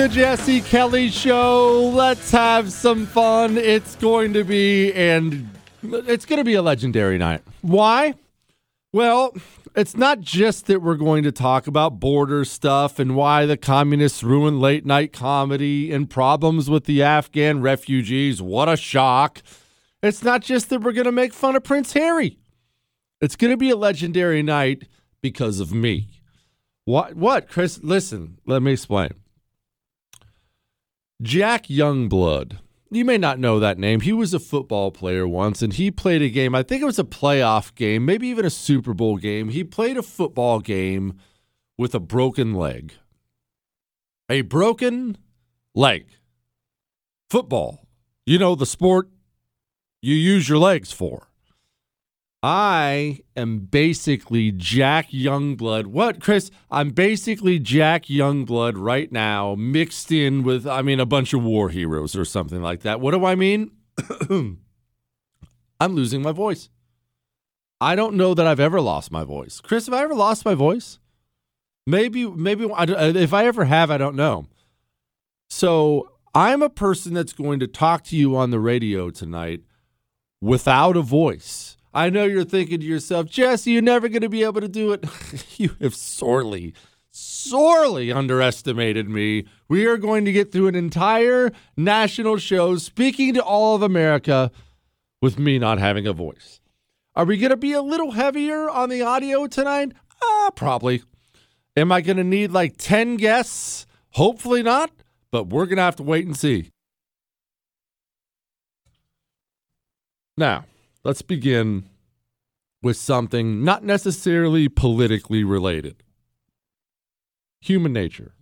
the Jesse Kelly Show. Let's have some fun. It's going to be, and it's going to be a legendary night. Why? Well, it's not just that we're going to talk about border stuff and why the communists ruined late night comedy and problems with the Afghan refugees. What a shock. It's not just that we're going to make fun of Prince Harry. It's going to be a legendary night because of me. What? What, Chris? Listen, let me explain. Jack Youngblood. You may not know that name. He was a football player once, and he played a game. I think it was a playoff game, maybe even a Super Bowl game. He played a football game with a broken leg. A broken leg. Football. You know, the sport you use your legs for. I am basically Jack Youngblood. What, Chris? I'm basically Jack Youngblood right now, mixed in with, I mean, a bunch of war heroes or something like that. What do I mean? I'm losing my voice. I don't know that I've ever lost my voice. Chris, have I ever lost my voice? Maybe, maybe uh, if I ever have, I don't know. So I'm a person that's going to talk to you on the radio tonight without a voice. I know you're thinking to yourself, Jesse, you're never going to be able to do it. you have sorely, sorely underestimated me. We are going to get through an entire national show speaking to all of America with me not having a voice. Are we going to be a little heavier on the audio tonight? Uh, probably. Am I going to need like 10 guests? Hopefully not, but we're going to have to wait and see. Now, let's begin with something not necessarily politically related human nature.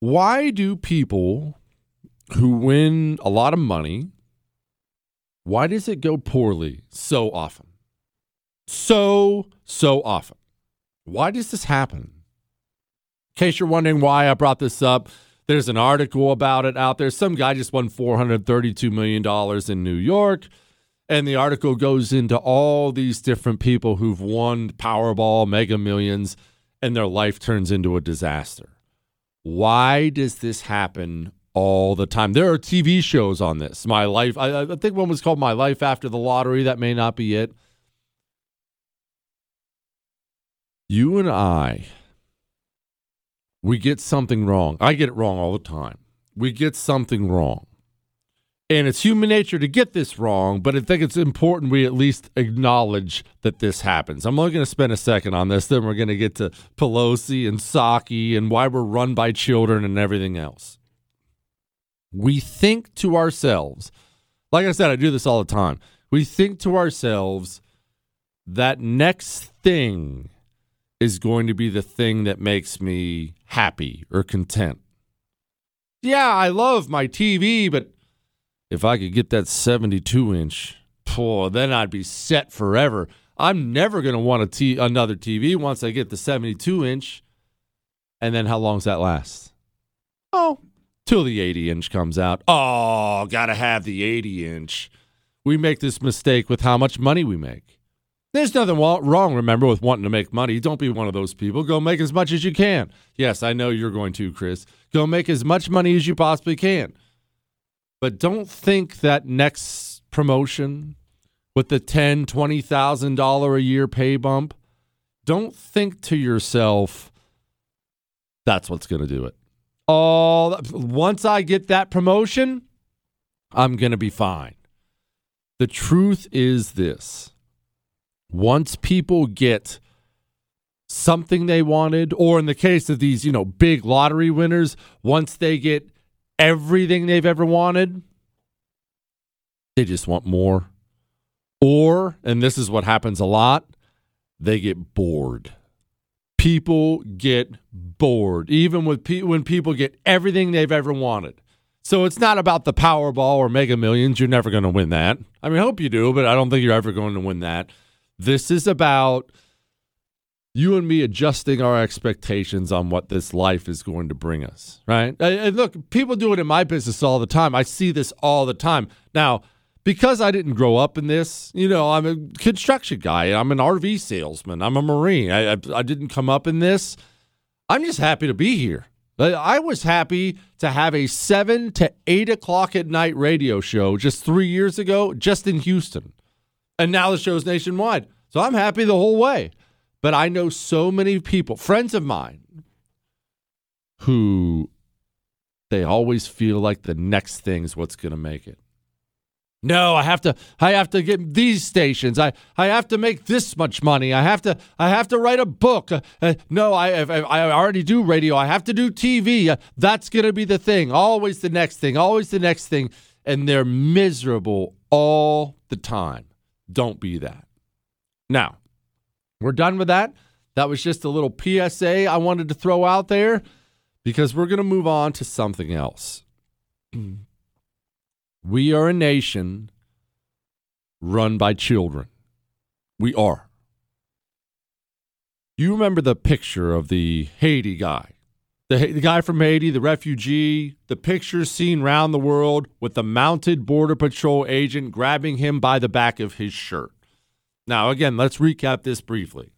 Why do people who win a lot of money, why does it go poorly so often? So, so often. Why does this happen? In case you're wondering why I brought this up, there's an article about it out there. Some guy just won $432 million in New York. And the article goes into all these different people who've won Powerball, Mega Millions, and their life turns into a disaster. Why does this happen all the time? There are TV shows on this. My life, I, I think one was called My Life After the Lottery. That may not be it. You and I we get something wrong. I get it wrong all the time. We get something wrong. And it's human nature to get this wrong, but I think it's important we at least acknowledge that this happens. I'm only going to spend a second on this, then we're going to get to Pelosi and Psaki and why we're run by children and everything else. We think to ourselves, like I said, I do this all the time. We think to ourselves, that next thing is going to be the thing that makes me happy or content. Yeah, I love my TV, but if I could get that 72 inch, poor, then I'd be set forever. I'm never going to want a t- another TV once I get the 72 inch. And then how long's that last? Oh, till the 80 inch comes out. Oh, got to have the 80 inch. We make this mistake with how much money we make. There's nothing wrong, remember, with wanting to make money. Don't be one of those people. Go make as much as you can. Yes, I know you're going to, Chris. Go make as much money as you possibly can. But don't think that next promotion with the ten, twenty thousand dollar a year pay bump, don't think to yourself, that's what's going to do it. All once I get that promotion, I'm going to be fine. The truth is this once people get something they wanted, or in the case of these, you know, big lottery winners, once they get everything they've ever wanted, they just want more. Or, and this is what happens a lot, they get bored. People get bored, even with pe- when people get everything they've ever wanted. So it's not about the Powerball or Mega Millions. You're never going to win that. I mean, I hope you do, but I don't think you're ever going to win that. This is about you and me adjusting our expectations on what this life is going to bring us, right? And look, people do it in my business all the time. I see this all the time. Now, because I didn't grow up in this, you know, I'm a construction guy. I'm an RV salesman. I'm a Marine. I, I, I didn't come up in this. I'm just happy to be here. I was happy to have a seven to eight o'clock at night radio show just three years ago, just in Houston. And now the show's nationwide. So I'm happy the whole way. But I know so many people, friends of mine, who they always feel like the next thing's what's going to make it. No, I have to I have to get these stations. I I have to make this much money. I have to I have to write a book. Uh, uh, no, I, I, I already do radio. I have to do TV. Uh, that's going to be the thing. Always the next thing. Always the next thing and they're miserable all the time. Don't be that. Now, we're done with that. That was just a little PSA I wanted to throw out there because we're going to move on to something else. We are a nation run by children. We are. You remember the picture of the Haiti guy, the, the guy from Haiti, the refugee, the pictures seen round the world with the mounted Border Patrol agent grabbing him by the back of his shirt. Now, again, let's recap this briefly.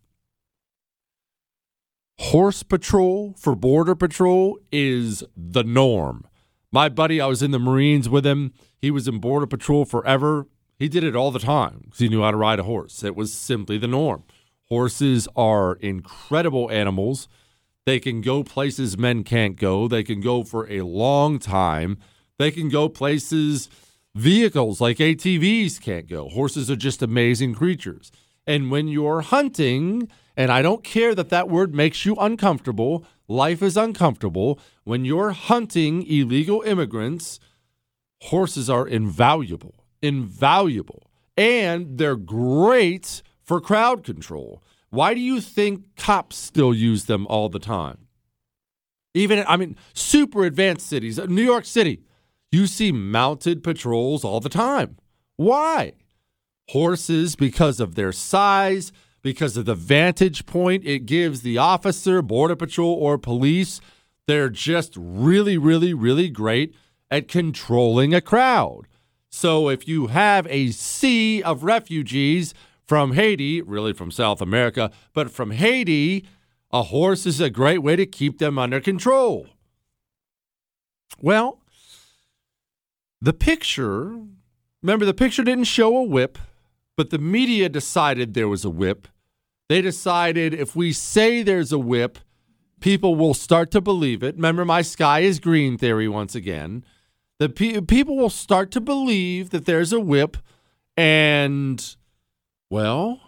Horse patrol for Border Patrol is the norm. My buddy, I was in the Marines with him. He was in Border Patrol forever. He did it all the time because he knew how to ride a horse. It was simply the norm. Horses are incredible animals. They can go places men can't go. They can go for a long time. They can go places vehicles like ATVs can't go. Horses are just amazing creatures. And when you're hunting, and I don't care that that word makes you uncomfortable, life is uncomfortable. When you're hunting illegal immigrants, horses are invaluable, invaluable. And they're great for crowd control. Why do you think cops still use them all the time? Even, I mean, super advanced cities, uh, New York City, you see mounted patrols all the time. Why? Horses, because of their size, because of the vantage point it gives the officer, Border Patrol, or police. They're just really, really, really great at controlling a crowd. So if you have a sea of refugees from Haiti, really from South America, but from Haiti, a horse is a great way to keep them under control. Well, the picture, remember, the picture didn't show a whip, but the media decided there was a whip. They decided if we say there's a whip, people will start to believe it. Remember my sky is green theory once again. The pe- people will start to believe that there's a whip, and well,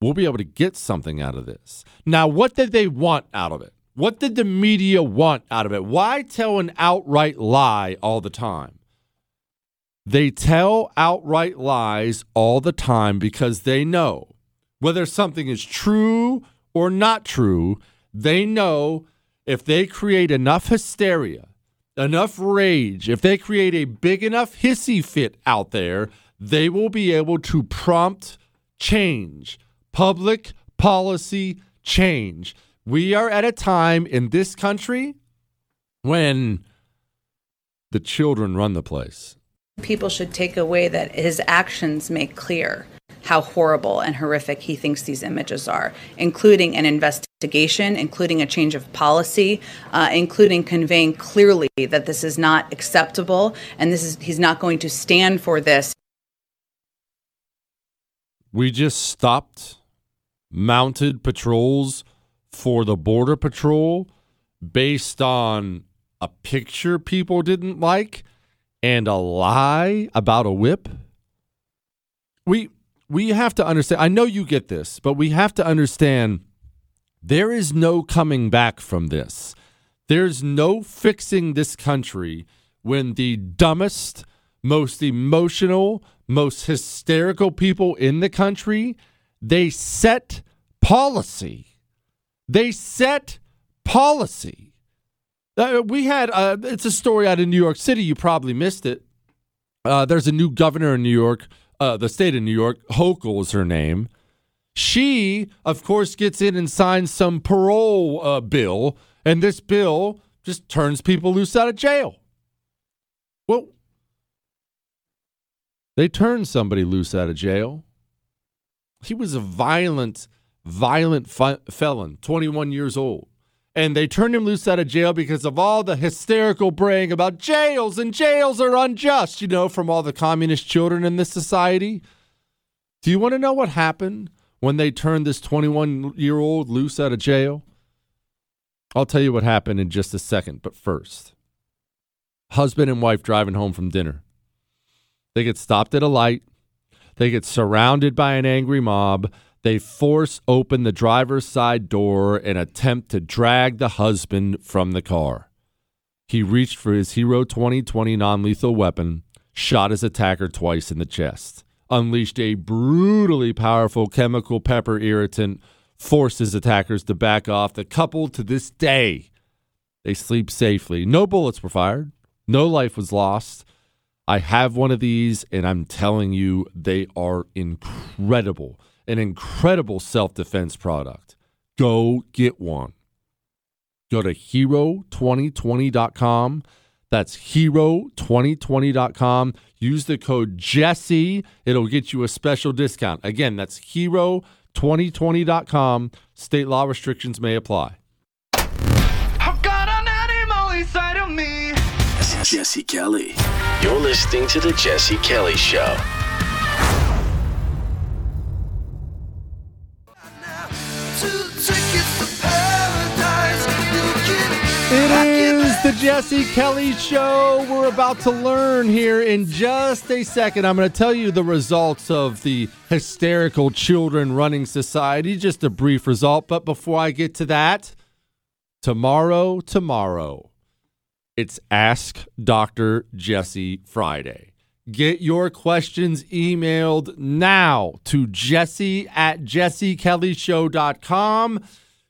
we'll be able to get something out of this. Now, what did they want out of it? What did the media want out of it? Why tell an outright lie all the time? They tell outright lies all the time because they know whether something is true or not true, they know if they create enough hysteria, enough rage, if they create a big enough hissy fit out there, they will be able to prompt change, public policy change. We are at a time in this country when the children run the place. People should take away that his actions make clear how horrible and horrific he thinks these images are, including an investigation, including a change of policy, uh, including conveying clearly that this is not acceptable and this is he's not going to stand for this. We just stopped mounted patrols for the Border Patrol based on a picture people didn't like and a lie about a whip? We we have to understand. I know you get this, but we have to understand there is no coming back from this. There's no fixing this country when the dumbest, most emotional, most hysterical people in the country, they set policy they set policy. Uh, we had, uh, it's a story out of New York City. You probably missed it. Uh, there's a new governor in New York, uh, the state of New York. Hochul is her name. She, of course, gets in and signs some parole uh, bill, and this bill just turns people loose out of jail. Well, they turned somebody loose out of jail. He was a violent violent felon, 21 years old. and they turned him loose out of jail because of all the hysterical braying about jails and jails are unjust, you know, from all the communist children in this society. Do you want to know what happened when they turned this 21 year old loose out of jail? I'll tell you what happened in just a second, but first, husband and wife driving home from dinner. They get stopped at a light. They get surrounded by an angry mob. They force open the driver's side door and attempt to drag the husband from the car. He reached for his Hero 2020 non lethal weapon, shot his attacker twice in the chest, unleashed a brutally powerful chemical pepper irritant, forced his attackers to back off. The couple, to this day, they sleep safely. No bullets were fired, no life was lost. I have one of these, and I'm telling you, they are incredible an incredible self defense product. Go get one. Go to hero2020.com. That's hero2020.com. Use the code Jesse. It'll get you a special discount. Again, that's hero2020.com. State law restrictions may apply. Jesse Kelly. You're listening to The Jesse Kelly Show. It is the Jesse Kelly Show. We're about to learn here in just a second. I'm going to tell you the results of the hysterical children running society. Just a brief result. But before I get to that, tomorrow, tomorrow, it's Ask Dr. Jesse Friday. Get your questions emailed now to jesse at jessekellyshow.com.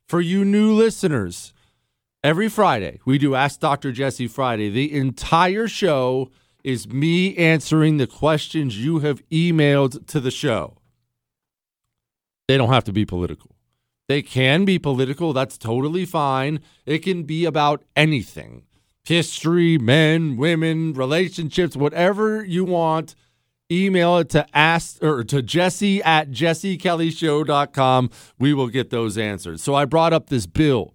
For you new listeners, Every Friday, we do Ask Dr. Jesse Friday. The entire show is me answering the questions you have emailed to the show. They don't have to be political. They can be political. That's totally fine. It can be about anything history, men, women, relationships, whatever you want. Email it to ask or to Jesse at jessekellyshow.com. We will get those answered. So I brought up this bill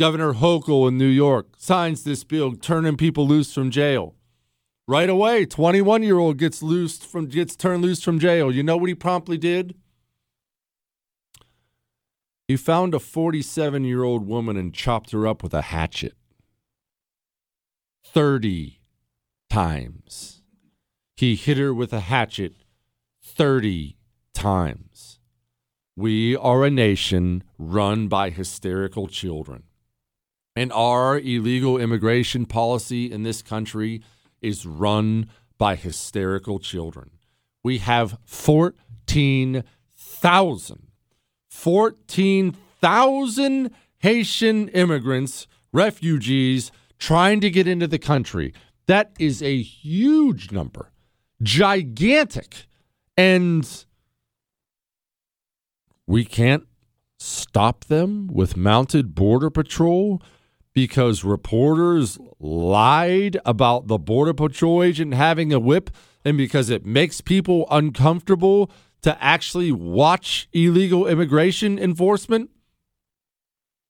Governor Hochul in New York signs this bill turning people loose from jail. Right away, 21 year old gets loosed from gets turned loose from jail. You know what he promptly did? He found a 47 year old woman and chopped her up with a hatchet. 30 times. He hit her with a hatchet 30 times. We are a nation run by hysterical children. And our illegal immigration policy in this country is run by hysterical children. We have 14,000, 14,000 Haitian immigrants, refugees trying to get into the country. That is a huge number, gigantic. And we can't stop them with mounted border patrol because reporters lied about the Border Patrol agent having a whip and because it makes people uncomfortable to actually watch illegal immigration enforcement.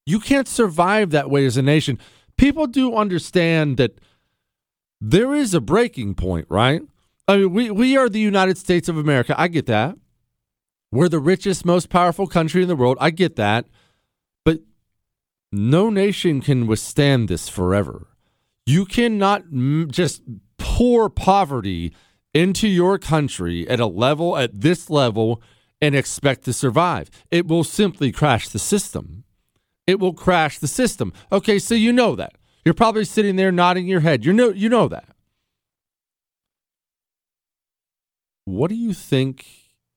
You can't survive that way as a nation. People do understand that there is a breaking point, right? I mean, we, we are the United States of America. I get that. We're the richest, most powerful country in the world. I get that. But no nation can withstand this forever. You cannot m- just pour poverty into your country at a level, at this level, and expect to survive. It will simply crash the system. It will crash the system. Okay, so you know that. You're probably sitting there nodding your head. You know you know that. What do you think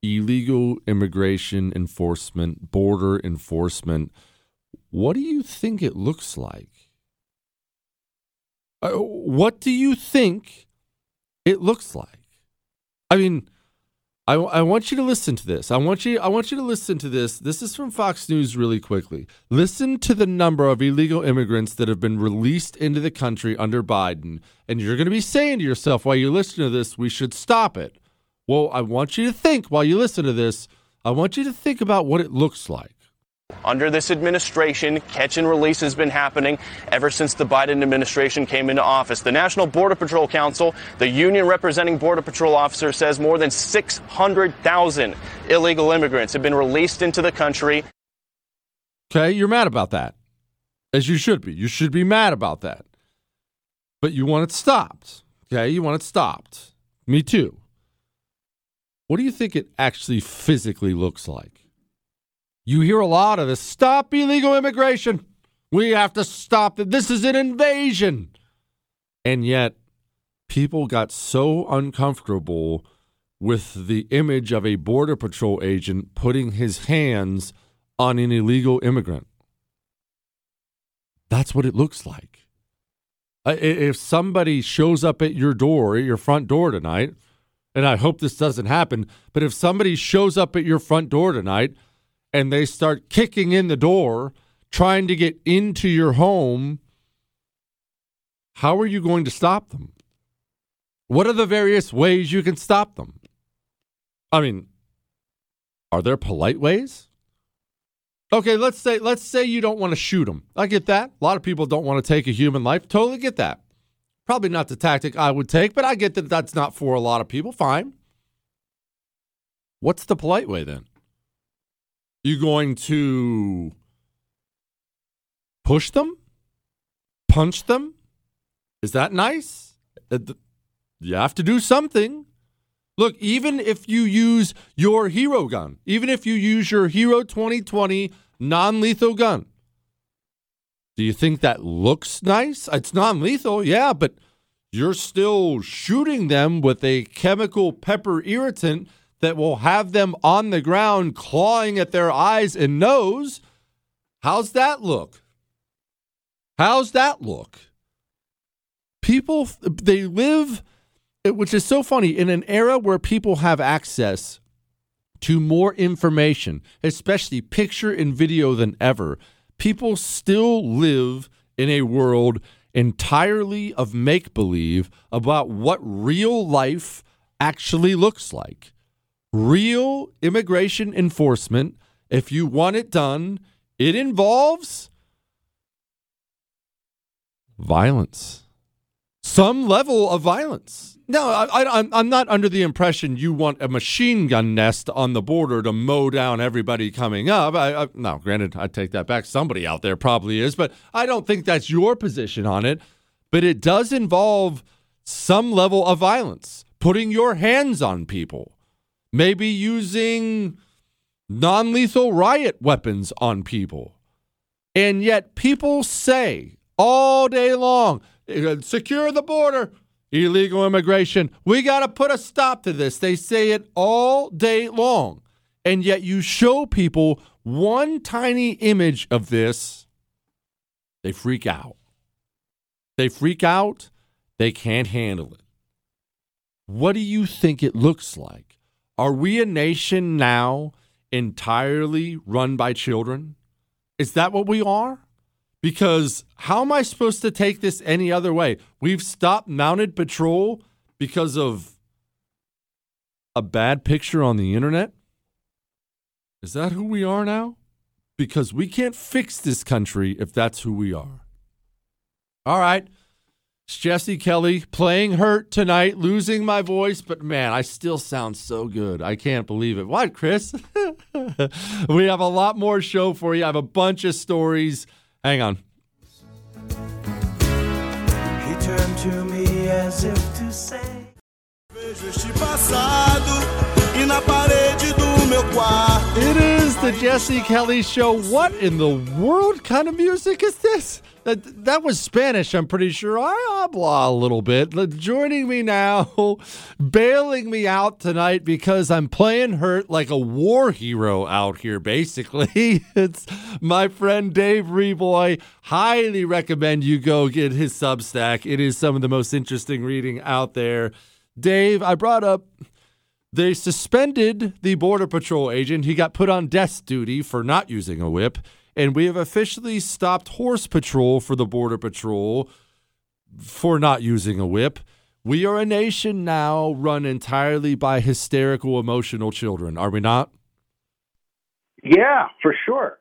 illegal immigration enforcement, border enforcement what do you think it looks like? Uh, what do you think it looks like? I mean, I, I want you to listen to this. I want you I want you to listen to this. This is from Fox News really quickly. Listen to the number of illegal immigrants that have been released into the country under Biden. And you're going to be saying to yourself while you listen to this, we should stop it. Well, I want you to think while you listen to this, I want you to think about what it looks like. Under this administration, catch and release has been happening ever since the Biden administration came into office. The National Border Patrol Council, the union representing Border Patrol officers, says more than 600,000 illegal immigrants have been released into the country. Okay, you're mad about that. As you should be. You should be mad about that. But you want it stopped. Okay, you want it stopped. Me too. What do you think it actually physically looks like? You hear a lot of this stop illegal immigration. We have to stop it. This is an invasion. And yet, people got so uncomfortable with the image of a Border Patrol agent putting his hands on an illegal immigrant. That's what it looks like. If somebody shows up at your door, at your front door tonight, and I hope this doesn't happen, but if somebody shows up at your front door tonight and they start kicking in the door, trying to get into your home, how are you going to stop them? What are the various ways you can stop them? I mean, are there polite ways? Okay, let's say let's say you don't want to shoot them. I get that. A lot of people don't want to take a human life. Totally get that. Probably not the tactic I would take, but I get that that's not for a lot of people. Fine. What's the polite way then? You going to push them? Punch them? Is that nice? Uh, you have to do something. Look, even if you use your hero gun, even if you use your Hero 2020 non lethal gun, do you think that looks nice? It's non lethal, yeah, but you're still shooting them with a chemical pepper irritant that will have them on the ground clawing at their eyes and nose. How's that look? How's that look? People, they live, which is so funny, in an era where people have access to more information, especially picture and video than ever. People still live in a world entirely of make believe about what real life actually looks like real immigration enforcement, if you want it done, it involves violence, some level of violence. No, I, am not under the impression you want a machine gun nest on the border to mow down everybody coming up. I, I, now, granted, I take that back. Somebody out there probably is, but I don't think that's your position on it. But it does involve some level of violence, putting your hands on people maybe using non lethal riot weapons on people. And yet, people say all day long secure the border, illegal immigration. We got to put a stop to this. They say it all day long. And yet, you show people one tiny image of this, they freak out. They freak out. They can't handle it. What do you think it looks like? Are we a nation now entirely run by children? Is that what we are? Because how am I supposed to take this any other way? We've stopped mounted patrol because of a bad picture on the internet? Is that who we are now? Because we can't fix this country if that's who we are. All right. It's Jesse Kelly playing hurt tonight, losing my voice, but man, I still sound so good. I can't believe it. What, Chris? we have a lot more show for you. I have a bunch of stories. Hang on. He turned to me as if to say, It is the Jesse Kelly Show. What in the world kind of music is this? Uh, that, that was Spanish, I'm pretty sure. I habla a little bit. Joining me now, bailing me out tonight because I'm playing hurt like a war hero out here, basically. it's my friend Dave Reaboi. Highly recommend you go get his Substack. It is some of the most interesting reading out there. Dave, I brought up they suspended the Border Patrol agent. He got put on desk duty for not using a whip and we have officially stopped horse patrol for the Border Patrol for not using a whip. We are a nation now run entirely by hysterical, emotional children, are we not? Yeah, for sure.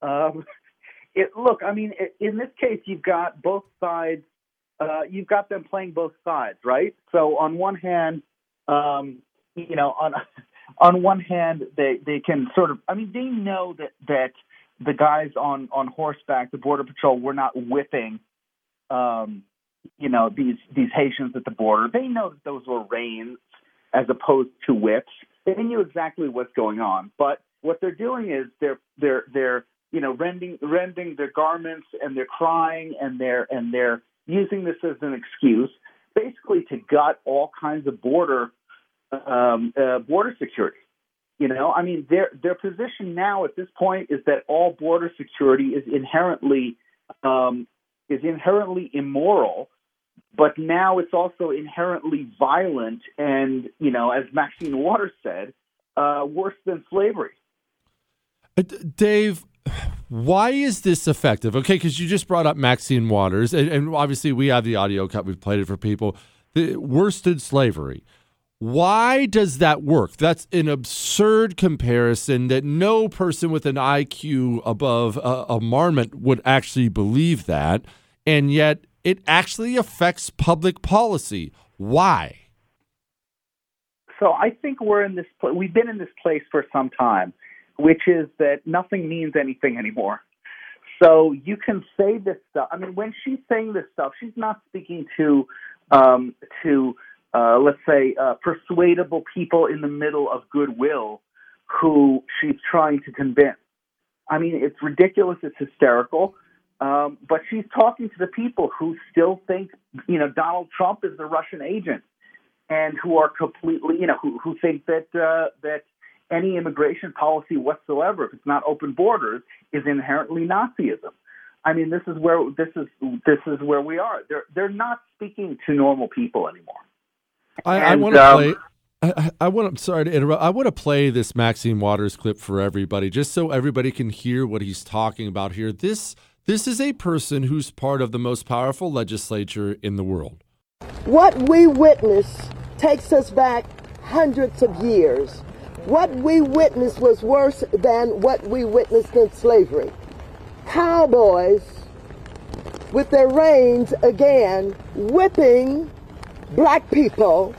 Um, it, look, I mean, in this case, you've got both sides. Uh, you've got them playing both sides, right? So on one hand, um, you know, on on one hand, they they can sort of. I mean, they know that that the guys on on horseback, the border patrol, were not whipping, um, you know, these these Haitians at the border. They know that those were reins as opposed to whips. They knew exactly what's going on, but what they're doing is they're they're they're you know rending rending their garments and they're crying and they're and they're using this as an excuse, basically to gut all kinds of border um, uh, border security. You know, I mean, their their position now at this point is that all border security is inherently um, is inherently immoral, but now it's also inherently violent, and you know, as Maxine Waters said, uh, worse than slavery. Uh, Dave, why is this effective? Okay, because you just brought up Maxine Waters, and, and, obviously we have the audio cut. We've played it for people. The worse than slavery. Why does that work? That's an absurd comparison that no person with an IQ above a, a Marmot would actually believe that, and yet it actually affects public policy. Why? So I think we're in this. We've been in this place for some time which is that nothing means anything anymore. So you can say this stuff. I mean, when she's saying this stuff, she's not speaking to um, to uh, let's say uh, persuadable people in the middle of goodwill who she's trying to convince. I mean, it's ridiculous. It's hysterical. Um, but she's talking to the people who still think, you know, Donald Trump is the Russian agent, and who are completely, you know, who, who think that uh, that any immigration policy whatsoever, if it's not open borders, is inherently Nazism. I mean, this is where this is this is where we are. They're they're not speaking to normal people anymore. I, I want to um, play. I, I want. I'm sorry to interrupt. I want to play this Maxine Waters clip for everybody, just so everybody can hear what he's talking about here. This this is a person who's part of the most powerful legislature in the world. What we witness takes us back hundreds of years. What we witnessed was worse than what we witnessed in slavery. Cowboys with their reins again whipping black people,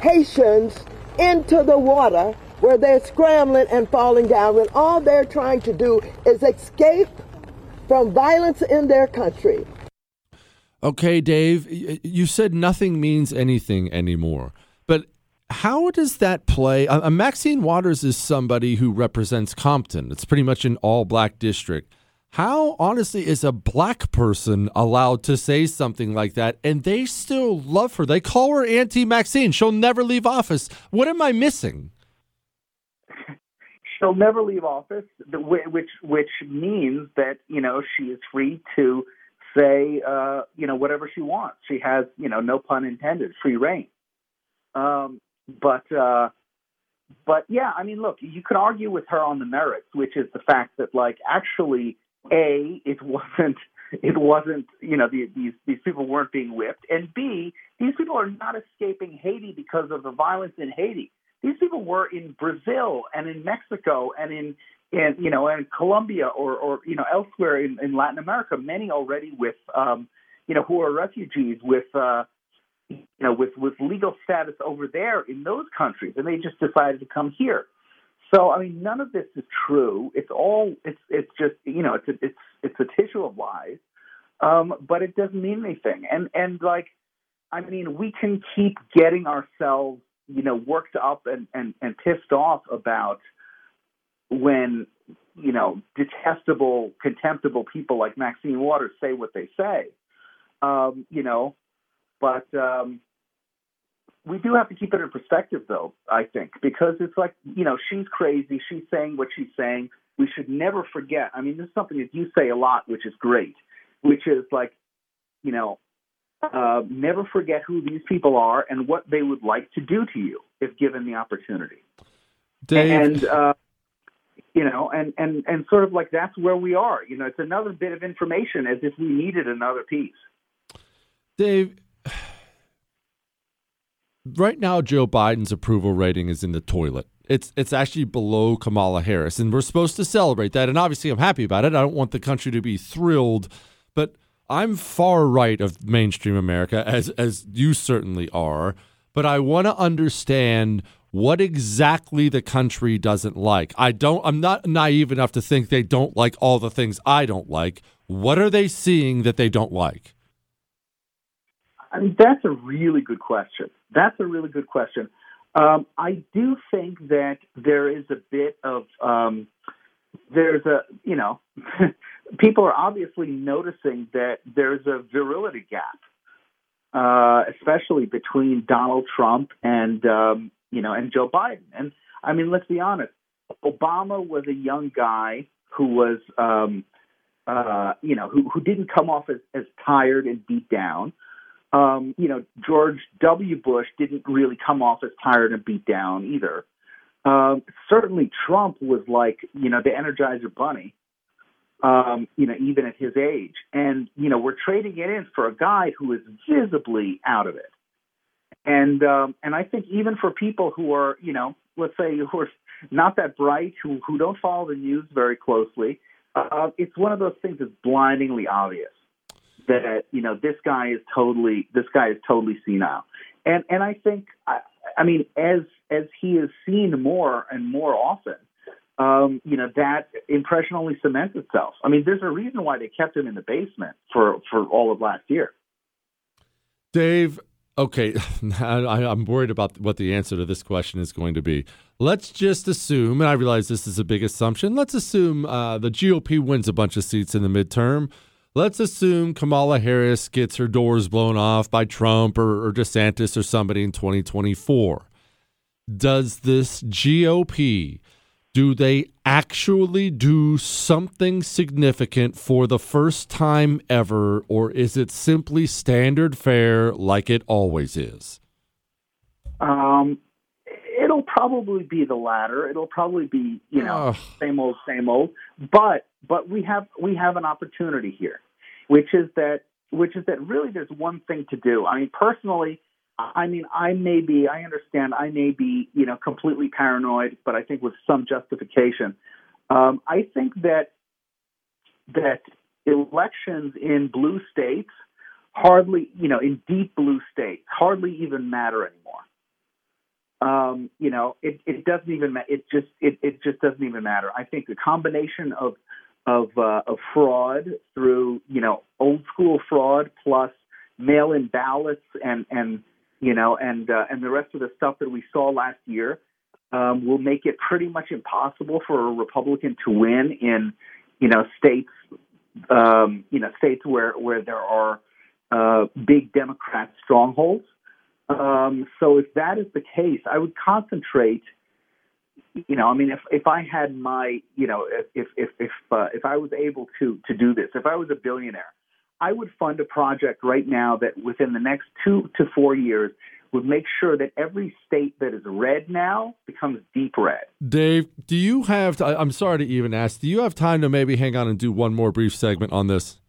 Haitians, into the water where they're scrambling and falling down when all they're trying to do is escape from violence in their country. Okay, Dave, you said nothing means anything anymore. But how does that play? Uh, Maxine Waters is somebody who represents Compton. It's pretty much an all black district. How, honestly, is a black person allowed to say something like that and they still love her? They call her Auntie Maxine. She'll never leave office. What am I missing? She'll never leave office, which which means that you know she is free to say uh, you know whatever she wants. She has you know no pun intended, free reign. Um, but uh, but yeah, I mean, look, you could argue with her on the merits, which is the fact that like actually, a it wasn't it wasn't you know the, these these people weren't being whipped, and b these people are not escaping Haiti because of the violence in Haiti. These people were in Brazil and in Mexico and in in you know in Colombia or or you know elsewhere in, in Latin America. Many already with um, you know who are refugees with uh, you know, with with legal status over there in those countries, and they just decided to come here. So, I mean, none of this is true. It's all it's it's just you know it's a, it's it's a tissue of lies, um, but it doesn't mean anything. And and like, I mean, we can keep getting ourselves you know worked up and and and pissed off about when you know detestable, contemptible people like Maxine Waters say what they say. Um, you know, but um, we do have to keep it in perspective, though, I think, because it's like, you know, she's crazy. She's saying what she's saying. We should never forget. I mean, this is something that you say a lot, which is great, which is like, you know, uh, never forget who these people are and what they would like to do to you if given the opportunity. Dave. And, uh, you know, and, and, and sort of like that's where we are. You know, it's another bit of information as if we needed another piece. Dave, right now Joe Biden's approval rating is in the toilet. It's it's actually below Kamala Harris, and we're supposed to celebrate that. And obviously, I'm happy about it. I don't want the country to be thrilled, but I'm far right of mainstream America, as as you certainly are. But I want to understand what exactly the country doesn't like. I don't. I'm not naive enough to think they don't like all the things I don't like. What are they seeing that they don't like? I mean, that's a really good question. That's a really good question. Um, I do think that there is a bit of um, there's a you know people are obviously noticing that there's a virility gap, uh, especially between Donald Trump and um, you know and Joe Biden. And I mean, let's be honest, Obama was a young guy who was um, uh, you know who who didn't come off as, as tired and beat down um, you know, George W. Bush didn't really come off as tired and beat down either. Um, certainly, Trump was like, you know, the Energizer Bunny, um, you know, even at his age. And, you know, we're trading it in for a guy who is visibly out of it. And um, and I think even for people who are, you know, let's say who are not that bright, who who don't follow the news very closely, uh, it's one of those things that's blindingly obvious that you know this guy is totally this guy is totally senile, and and I think I, I mean as as he is seen more and more often, um, you know that impression only cements itself. I mean, there's a reason why they kept him in the basement for for all of last year. Dave, okay, I, am worried about what the answer to this question is going to be. Let's just assume, and I realize this is a big assumption. Let's assume uh, the GOP wins a bunch of seats in the midterm. Let's assume Kamala Harris gets her doors blown off by Trump or, or DeSantis or somebody in 2024. Does this GOP do they actually do something significant for the first time ever, or is it simply standard fare like it always is? Um, it'll probably be the latter. It'll probably be you know same old, same old. But but we have we have an opportunity here which is that which is that really there's one thing to do. I mean, personally, I mean, I may be, I understand, I may be, you know, completely paranoid, but I think with some justification. Um, I think that that elections in blue states hardly, you know, in deep blue states hardly even matter anymore. Um, you know, it, it doesn't even ma- it just it, it just doesn't even matter. I think the combination of of uh, of fraud through you know old school fraud plus mail-in ballots and and you know and uh, and the rest of the stuff that we saw last year um, will make it pretty much impossible for a Republican to win in you know states um, you know states where where there are uh, big Democrat strongholds. Um, so if that is the case, I would concentrate you know, I mean, if if I had my, you know, if if if uh, if I was able to to do this, if I was a billionaire, I would fund a project right now that within the next two to four years would make sure that every state that is red now becomes deep red. Dave, do you have? To, I'm sorry to even ask. Do you have time to maybe hang on and do one more brief segment on this?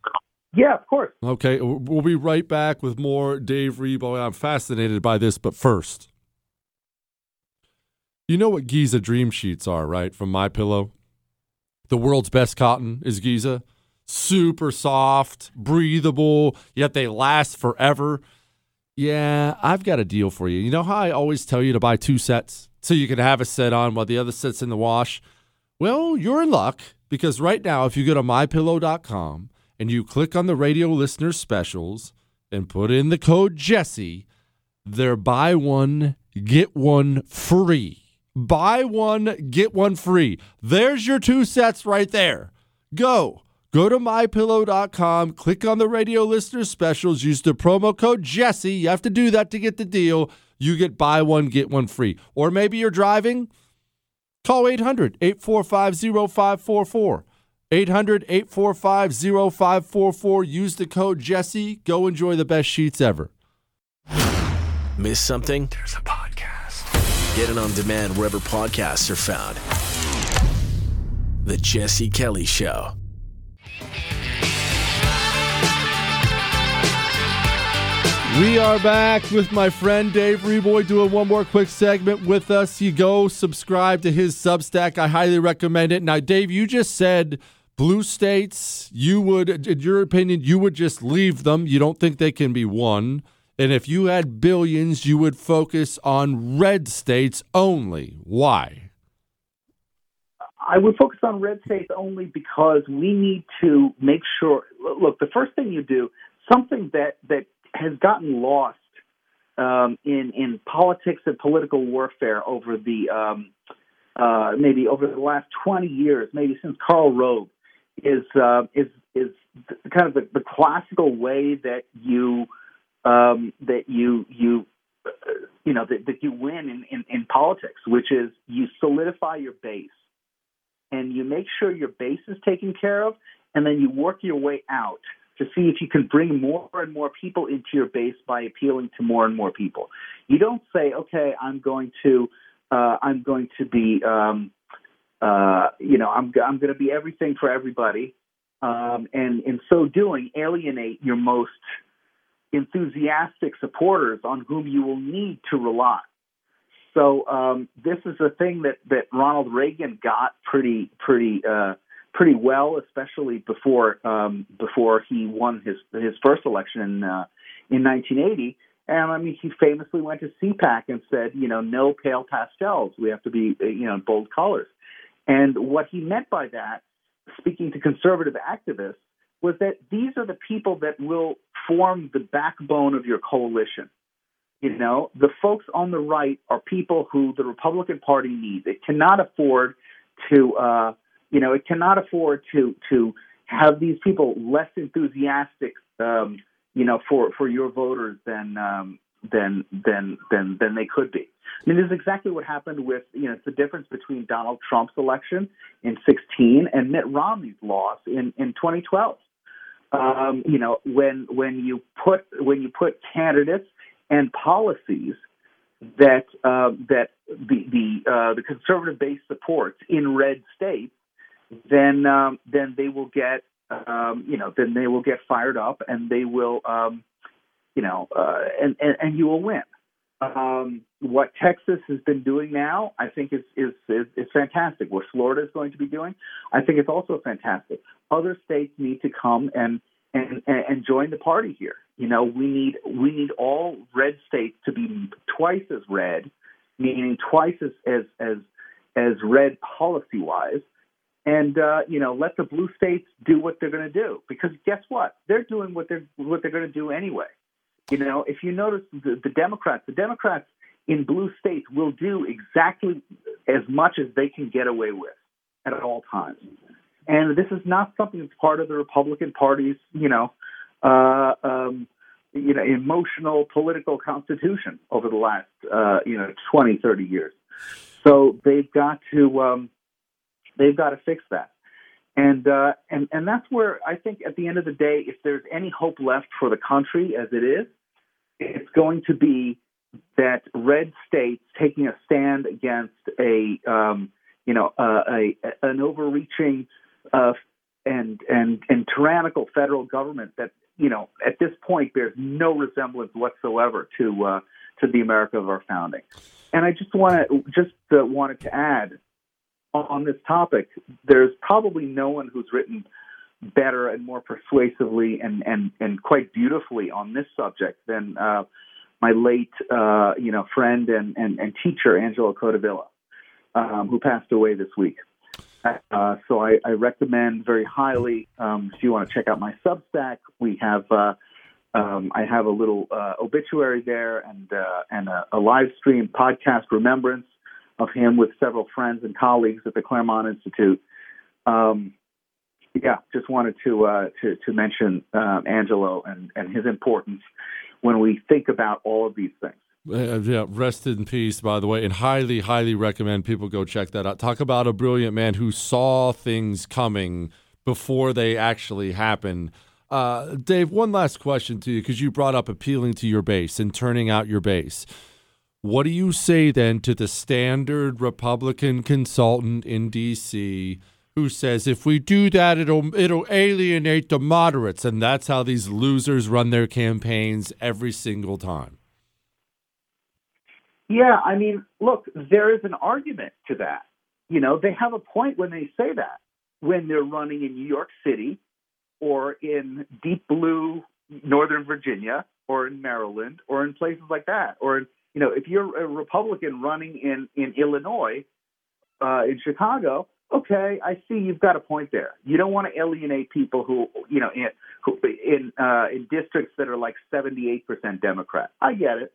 Yeah, of course. Okay, we'll be right back with more Dave Reaboi. I'm fascinated by this, but first. You know what Giza dream sheets are, right? From My Pillow. The world's best cotton is Giza. Super soft, breathable, yet they last forever. Yeah, I've got a deal for you. You know how I always tell you to buy two sets so you can have a set on while the other set's in the wash? Well, you're in luck because right now, if you go to mypillow.com and you click on the radio listener specials and put in the code Jesse, they're buy one, get one free buy one, get one free. There's your two sets right there. Go. Go to mypillow.com, click on the radio listener specials, use the promo code Jesse. You have to do that to get the deal. You get buy one, get one free. Or maybe you're driving, call 800 845 0544. 800 845 0544. Use the code Jesse. Go enjoy the best sheets ever. Miss something? There's a podcast Get it on demand wherever podcasts are found. The Jesse Kelly Show. We are back with my friend Dave Reaboi doing one more quick segment with us. You go subscribe to his Substack. I highly recommend it. Now, Dave, you just said blue states, you would, in your opinion, you would just leave them. You don't think they can be won. And if you had billions, you would focus on red states only. Why? I would focus on red states only because we need to make sure. Look, the first thing you do, something that that has gotten lost um, in in politics and political warfare over the um, uh, maybe over the last 20 years, maybe since Karl Rove, is uh, is is kind of the, the classical way that you um, that you you uh, you know that, that you win in, in, in politics, which is you solidify your base and you make sure your base is taken care of, and then you work your way out to see if you can bring more and more people into your base by appealing to more and more people. You don't say, okay, I'm going to, uh, I'm going to be, um, uh, you know, I'm, I'm going to be everything for everybody, um, and in so doing, alienate your most enthusiastic supporters on whom you will need to rely. So um, this is a thing that that Ronald Reagan got pretty pretty uh, pretty well, especially before um, before he won his his first election in uh, in 1980. And I mean, he famously went to CPAC and said, you know, no pale pastels. We have to be, you know, bold colors. And what he meant by that, speaking to conservative activists, was that these are the people that will form the backbone of your coalition. You know, the folks on the right are people who the Republican Party needs. It cannot afford to, uh, you know, it cannot afford to to have these people less enthusiastic, um, you know, for for your voters than um, than than than than they could be. I mean, this is exactly what happened with, you know, it's the difference between Donald Trump's election in 16 and Mitt Romney's loss in in 2012 um, you know, when when you put when you put candidates and policies that uh, that the the uh, the conservative base supports in red states, then um, then they will get um, you know then they will get fired up and they will um, you know uh, and, and and you will win. Um, what Texas has been doing now, I think, is, is is is fantastic. What Florida is going to be doing, I think, it's also fantastic. Other states need to come and and and join the party here. You know, we need we need all red states to be twice as red, meaning twice as as as, as red policy wise, and uh, you know let the blue states do what they're going to do because guess what they're doing what they're what they're going to do anyway you know, if you notice the, the Democrats, the Democrats in blue states will do exactly as much as they can get away with at all times. And this is not something that's part of the Republican Party's, you know, uh, um, you know, emotional political constitution over the last, uh, you know, 20, 30 years. So they've got to, um, they've got to fix that. And, uh, and, and that's where I think at the end of the day, if there's any hope left for the country as it is, it's going to be that red states taking a stand against a um, you know a an overreaching uh, and and and tyrannical federal government that you know at this point bears no resemblance whatsoever to uh, to the America of our founding. And I just want to just uh, wanted to add on this topic. There's probably no one who's written better and more persuasively and and and quite beautifully on this subject than uh, my late uh, you know friend and, and and teacher Angelo Codevilla, um, who passed away this week. Uh, so I, I, recommend very highly um, if you want to check out my Substack. We have uh, um, I have a little uh, obituary there and uh, and a, a live stream podcast remembrance of him with several friends and colleagues at the Claremont Institute. Um, yeah, just wanted to uh, to, to mention um, Angelo and, and his importance when we think about all of these things. Uh, yeah, rest in peace, by the way, and highly, highly recommend people go check that out. Talk about a brilliant man who saw things coming before they actually happen. Uh, Dave, one last question to you because you brought up appealing to your base and turning out your base. What do you say then to the standard Republican consultant in D.C.? Who says if we do that it'll it'll alienate the moderates and that's how these losers run their campaigns every single time. Yeah, I mean, look, there is an argument to that. You know, they have a point when they say that. When they're running in New York City or in deep blue Northern Virginia or in Maryland or in places like that. Or, in you know, if you're a Republican running in, in Illinois, uh, in Chicago, okay, I see you've got a point there. You don't want to alienate people who, you know, in who, in uh, in districts that are like 78% Democrat. I get it,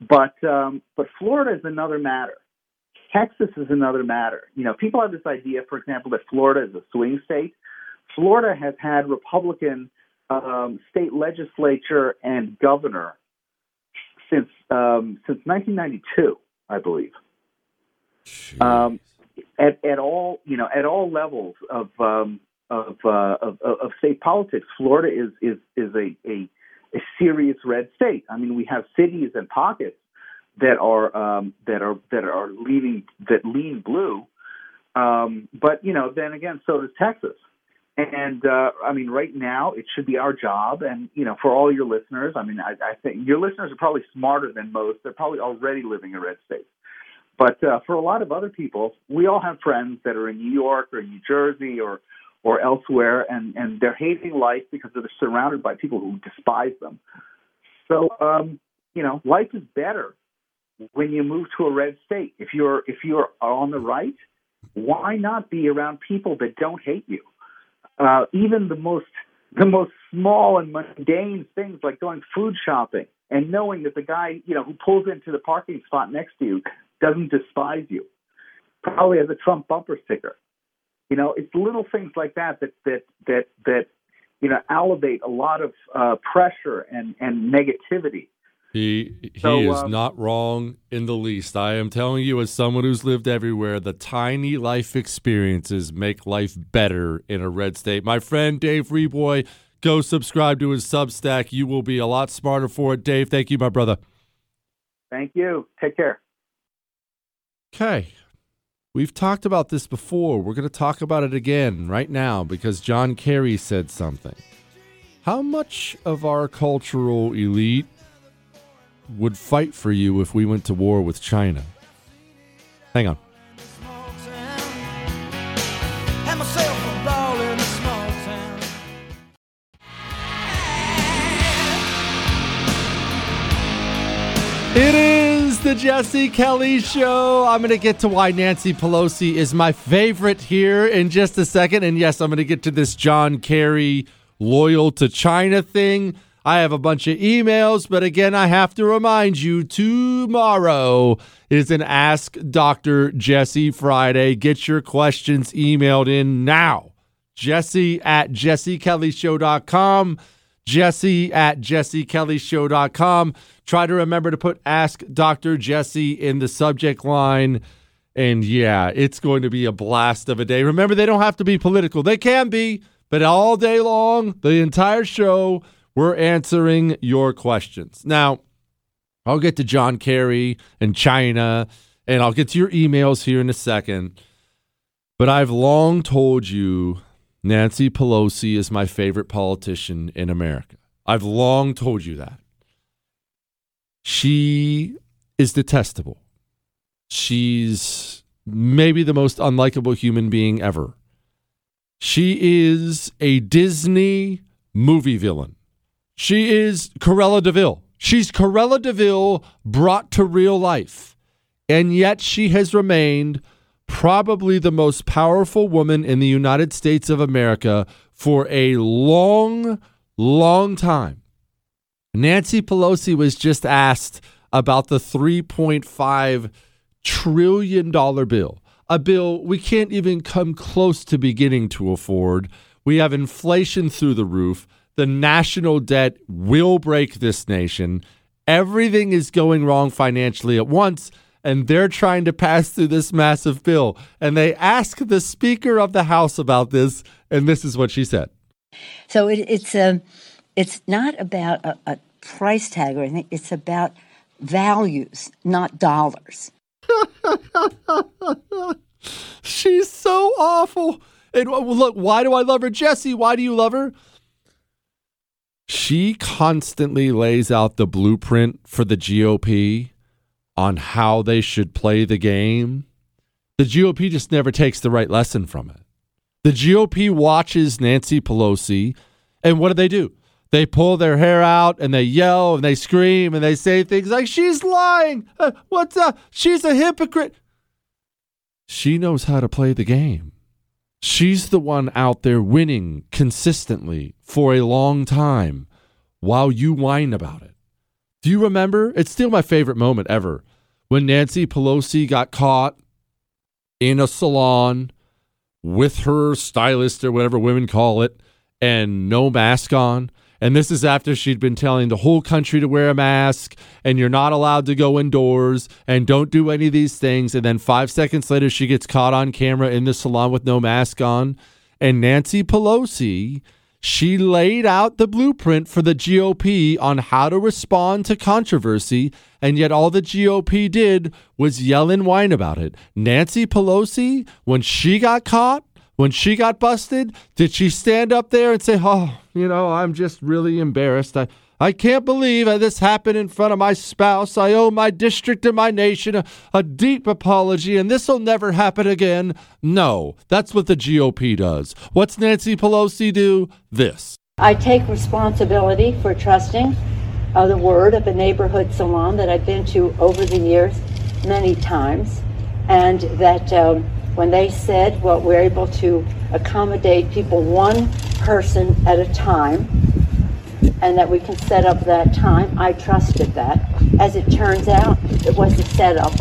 but um, but Florida is another matter. Texas is another matter. You know, people have this idea, for example, that Florida is a swing state. Florida has had Republican um, state legislature and governor since um, since 1992, I believe. Um, at at all you know at all levels of um, of, uh, of of state politics, Florida is is is a, a a serious red state. I mean, we have cities and pockets that are um, that are that are leaning that lean blue, um, but you know, then again, so does Texas. And uh, I mean, right now, it should be our job, and you know, for all your listeners, I mean, I, I think your listeners are probably smarter than most. They're probably already living in a red states. But uh, for a lot of other people, we all have friends that are in New York or New Jersey or or elsewhere, and and they're hating life because they're surrounded by people who despise them. So, um, you know, life is better when you move to a red state. If you're if you're on the right, why not be around people that don't hate you? uh, even the most the most small and mundane things like going food shopping and knowing that the guy you know who pulls into the parking spot next to you doesn't despise you, probably has a Trump bumper sticker. You know, it's little things like that that that that that you know elevate a lot of uh, pressure and and negativity he he So, is um, not wrong in the least. I am telling you, as someone who's lived everywhere, the tiny life experiences make life better in a red state. My friend Dave Reaboi, go subscribe to his Substack. You will be a lot smarter for it. Dave, thank you, my brother. Thank you. Take care. Okay. We've talked about this before. We're going to talk about it again right now because John Kerry said something. How much of our cultural elite would fight for you if we went to war with China? Hang on. It is the Jesse Kelly Show. I'm going to get to why Nancy Pelosi is my favorite here in just a second. And yes, I'm going to get to this John Kerry loyal to China thing. I have a bunch of emails, but again, I have to remind you tomorrow is an Ask Dr. Jesse Friday. Get your questions emailed in now. Jesse at jessekellyshow.com. Jesse at jessekellyshow.com. Try to remember to put Ask Dr. Jesse in the subject line. And yeah, it's going to be a blast of a day. Remember, they don't have to be political. They can be, but all day long, the entire show, we're answering your questions. Now, I'll get to John Kerry and China, and I'll get to your emails here in a second. But I've long told you Nancy Pelosi is my favorite politician in America. I've long told you that. She is detestable. She's maybe the most unlikable human being ever. She is a Disney movie villain. She is Cruella de Vil. She's Cruella de Vil brought to real life. And yet she has remained probably the most powerful woman in the United States of America for a long, long time. Nancy Pelosi was just asked about the $3.5 trillion bill, a bill we can't even come close to beginning to afford. We have inflation through the roof. The national debt will break this nation. Everything is going wrong financially at once, and they're trying to pass through this massive bill. And they ask the Speaker of the House about this, and this is what she said. So it, it's um, it's not about a, a price tag or anything. It's about values, not dollars. She's so awful. And uh, look, why do I love her? Jesse, why do you love her? She constantly lays out the blueprint for the GOP on how they should play the game. The GOP just never takes the right lesson from it. The GOP watches Nancy Pelosi, and what do they do? They pull their hair out and they yell and they scream and they say things like, She's lying. Uh, what's up? She's a hypocrite. She knows how to play the game. She's the one out there winning consistently for a long time while you whine about it. Do you remember? It's still my favorite moment ever when Nancy Pelosi got caught in a salon with her stylist or whatever women call it and no mask on. And this is after she'd been telling the whole country to wear a mask and you're not allowed to go indoors and don't do any of these things. And then five seconds later, she gets caught on camera in the salon with no mask on. And Nancy Pelosi, she laid out the blueprint for the GOP on how to respond to controversy. And yet, all the GOP did was yell and whine about it. Nancy Pelosi, when she got caught, when she got busted, did she stand up there and say, "Oh, you know, I'm just really embarrassed. I I can't believe this happened in front of my spouse. I owe my district and my nation a, a deep apology, and this will never happen again." No, that's what the GOP does. What's Nancy Pelosi do? This. I take responsibility for trusting uh, the word of a neighborhood salon that I've been to over the years many times, and that. Um, when they said, well, we're able to accommodate people one person at a time and that we can set up that time, I trusted that. As it turns out, it was a setup.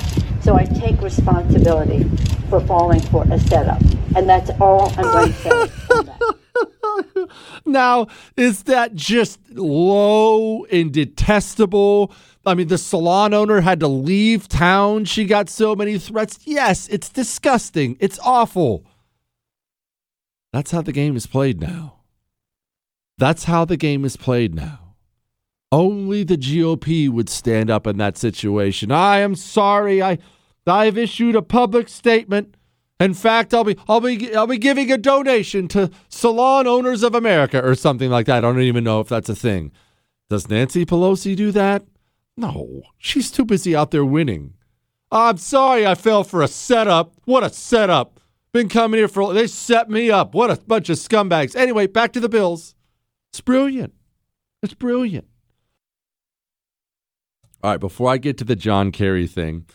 So I take responsibility for falling for a setup. And that's all I'm going to say. now, is that just low and detestable? I mean, the salon owner had to leave town. She got so many threats. Yes, it's disgusting. It's awful. That's how the game is played now. That's how the game is played now. Only the GOP would stand up in that situation. I am sorry. I I've issued a public statement. In fact, I'll be I'll be I'll be giving a donation to Salon Owners of America or something like that. I don't even know if that's a thing. Does Nancy Pelosi do that? No, she's too busy out there winning. I'm sorry I fell for a setup. What a setup. Been coming here for, they set me up. What a bunch of scumbags. Anyway, back to the Bills. It's brilliant. It's brilliant. All right, before I get to the John Kerry thing,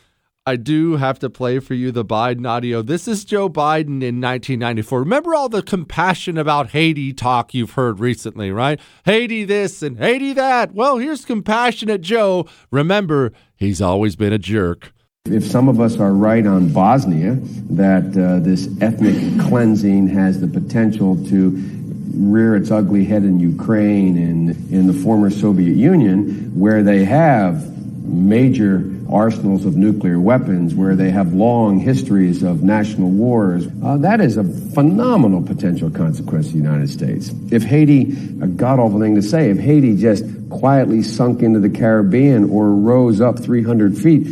I do have to play for you the Biden audio. This is Joe Biden in 1994. Remember all the compassion about Haiti talk you've heard recently, right? Haiti this and Haiti that. Well, here's compassionate Joe. Remember, he's always been a jerk. If some of us are right on Bosnia, that uh, this ethnic cleansing has the potential to rear its ugly head in Ukraine and in the former Soviet Union, where they have major arsenals of nuclear weapons, where they have long histories of national wars. Uh, that is a phenomenal potential consequence of the United States. If Haiti, a god awful thing to say, if Haiti just quietly sunk into the Caribbean or rose up 300 feet,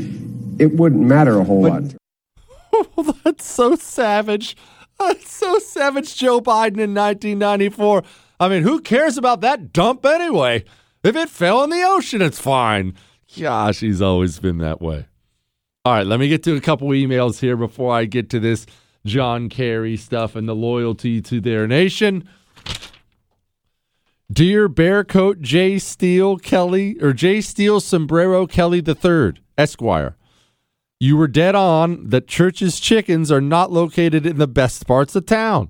it wouldn't matter a whole but, lot. That's so savage. So savage, Joe Biden in 1994. I mean, who cares about that dump anyway? If it fell in the ocean, it's fine. Gosh, he's always been that way. All right, let me get to a couple emails here before I get to this John Kerry stuff and the loyalty to their nation. Dear Bearcoat J. Steele Kelly, or J. Steele Sombrero Kelly III, Esquire, you were dead on that Church's chickens are not located in the best parts of town.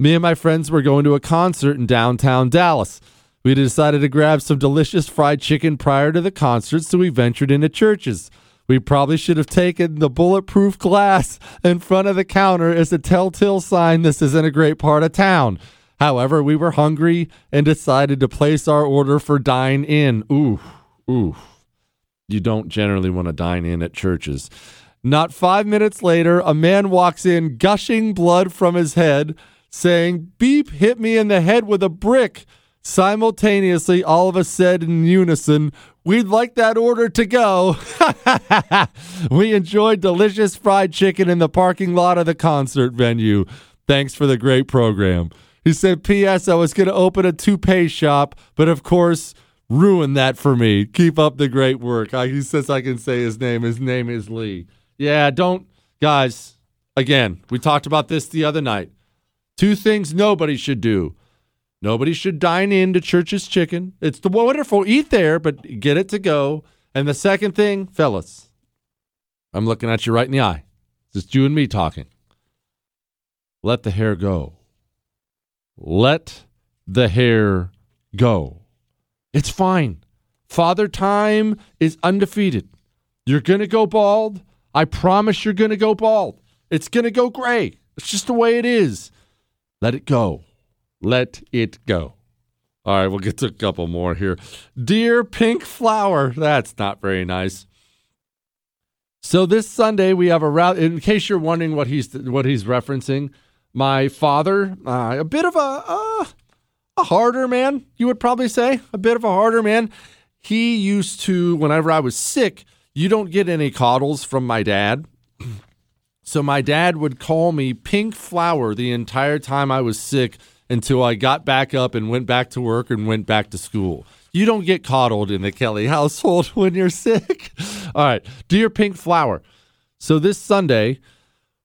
Me and my friends were going to a concert in downtown Dallas. We decided to grab some delicious fried chicken prior to the concert, so we ventured into Church's. We probably should have taken the bulletproof glass in front of the counter as a telltale sign this isn't a great part of town. However, we were hungry and decided to place our order for dine in. Ooh, ooh. You don't generally want to dine in at Church's. Not five minutes later, a man walks in, gushing blood from his head, saying, Beep hit me in the head with a brick. Simultaneously, all of us said in unison, We'd like that order to go. we enjoyed delicious fried chicken in the parking lot of the concert venue. Thanks for the great program. He said, P.S. I was going to open a toupee shop, but of course, ruin that for me. Keep up the great work. I, he says I can say his name. His name is Lee. Yeah, don't, guys, again, we talked about this the other night. Two things nobody should do. Nobody should dine into church's chicken. It's the wonderful. Eat there, but get it to go. And the second thing, fellas, I'm looking at you right in the eye. Just you and me talking. Let the hair go. Let the hair go. It's fine. Father Time is undefeated. You're going to go bald. I promise you're going to go bald. It's going to go gray. It's just the way it is. Let it go. Let it go. All right, we'll get to a couple more here. Dear Pink Flower. That's not very nice. So this Sunday we have a route. In case you're wondering what he's what he's referencing, my father, uh, a bit of a uh, a harder man, you would probably say, a bit of a harder man. He used to, whenever I was sick, you don't get any coddles from my dad. So my dad would call me Pink Flower the entire time I was sick until I got back up and went back to work and went back to school. You don't get coddled in the Kelly household when you're sick. All right. Dear Pink Flower. So this Sunday,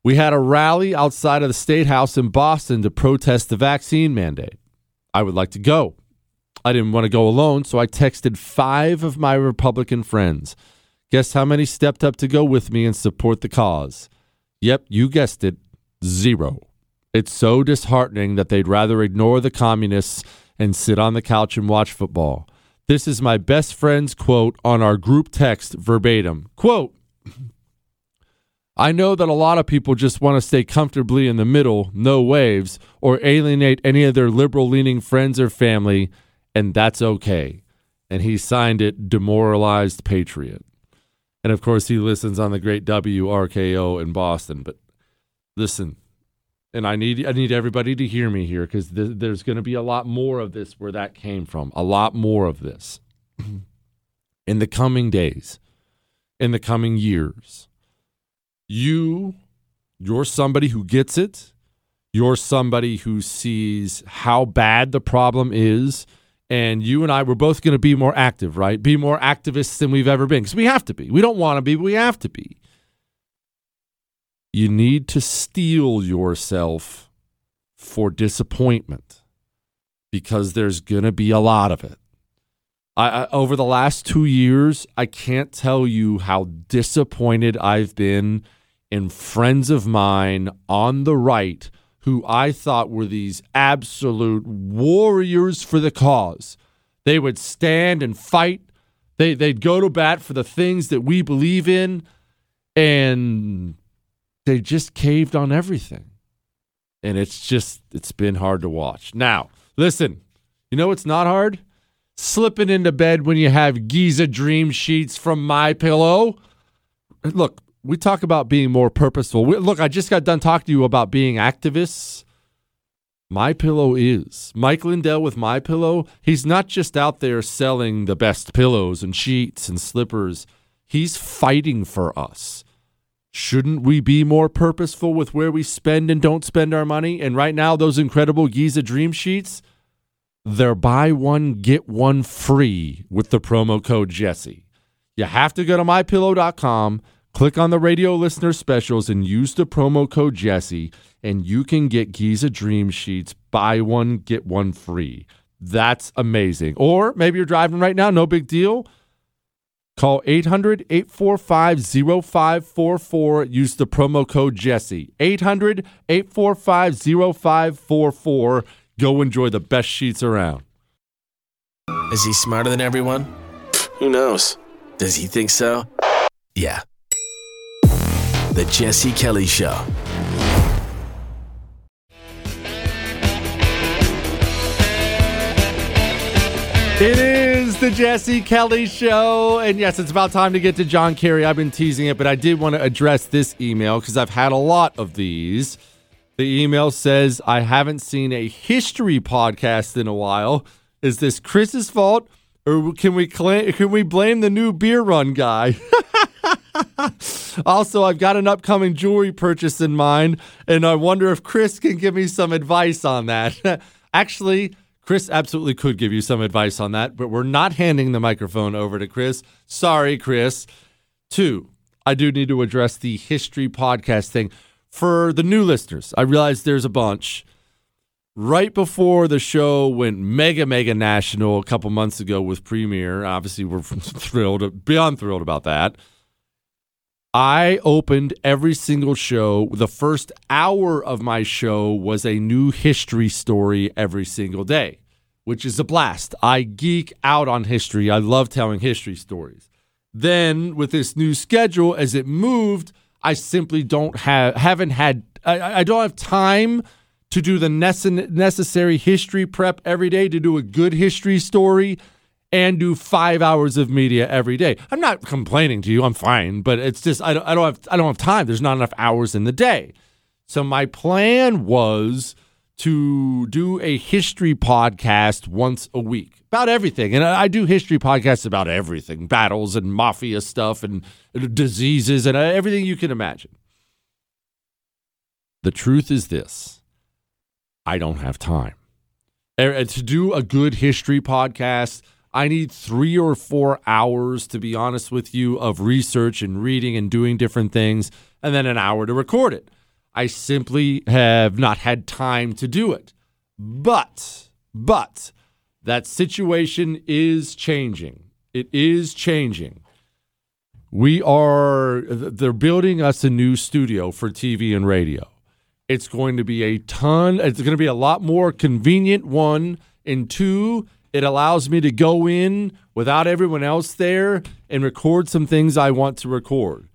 we had a rally outside of the State House in Boston to protest the vaccine mandate. I would like to go. I didn't want to go alone, so I texted five of my Republican friends. Guess how many stepped up to go with me and support the cause? Yep, you guessed it, zero. It's so disheartening that they'd rather ignore the communists and sit on the couch and watch football. This is my best friend's quote on our group text verbatim. Quote I know that a lot of people just want to stay comfortably in the middle, no waves, or alienate any of their liberal leaning friends or family, and that's okay. And he signed it Demoralized Patriot. And of course, he listens on the great WRKO in Boston. But listen, and I need I need everybody to hear me here because th- there's going to be a lot more of this where that came from. A lot more of this in the coming days, in the coming years. You, you're somebody who gets it. You're somebody who sees how bad the problem is. And you and I, we're both going to be more active, right? Be more activists than we've ever been because we have to be. We don't want to be, but we have to be. You need to steel yourself for disappointment because there's going to be a lot of it. I, I, over the last two years, I can't tell you how disappointed I've been in friends of mine on the right who I thought were these absolute warriors for the cause. They would stand and fight. They, they'd go to bat for the things that we believe in. And they just caved on everything. And it's just, it's been hard to watch. Now, listen, you know it's not hard? Slipping into bed when you have Giza dream sheets from My Pillow. Look, we talk about being more purposeful. We, look, I just got done talking to you about being activists. My Pillow is Mike Lindell with My Pillow. He's not just out there selling the best pillows and sheets and slippers. He's fighting for us. Shouldn't we be more purposeful with where we spend and don't spend our money? And right now, those incredible Giza Dream Sheets, they're buy one, get one free with the promo code Jesse. You have to go to mypillow.com, click on the radio listener specials, and use the promo code Jesse, and you can get Giza Dream Sheets, buy one, get one free. That's amazing. Or maybe you're driving right now, no big deal Call 800 845 0544. Use the promo code Jesse. 800 845 0544. Go enjoy the best sheets around. Is he smarter than everyone? Who knows? Does he think so? Yeah. The Jesse Kelly Show. It is the Jesse Kelly Show. And yes, it's about time to get to John Kerry. I've been teasing it, but I did want to address this email because I've had a lot of these. The email says, I haven't seen a history podcast in a while. Is this Chris's fault? Or can we claim, can we blame the new beer run guy? also, I've got an upcoming jewelry purchase in mind, and I wonder if Chris can give me some advice on that. Actually, Chris absolutely could give you some advice on that, but we're not handing the microphone over to Chris. Sorry, Chris. Two, I do need to address the history podcast thing. For the new listeners, I realize there's a bunch. Right before the show went mega, mega national a couple months ago with Premiere, obviously we're thrilled, beyond thrilled about that. I opened every single show. The first hour of my show was a new history story every single day, which is a blast. I geek out on history. I love telling history stories. Then with this new schedule, as it moved, I simply don't have haven't had I, I don't have time to do the necessary history prep every day to do a good history story and do five hours of media every day. I'm not complaining to you. I'm fine, but it's just I don't, I don't have I don't have time. There's not enough hours in the day. So my plan was to do a history podcast once a week about everything. And I do history podcasts about everything battles and mafia stuff and diseases and everything you can imagine. The truth is this I don't have time. Er, to do a good history podcast, I need three or four hours, to be honest with you, of research and reading and doing different things, and then an hour to record it. I simply have not had time to do it. But, but, that situation is changing. It is changing. We are, they're building us a new studio for TV and radio. It's going to be a ton, it's going to be a lot more convenient, one. And two, it allows me to go in without everyone else there and record some things I want to record.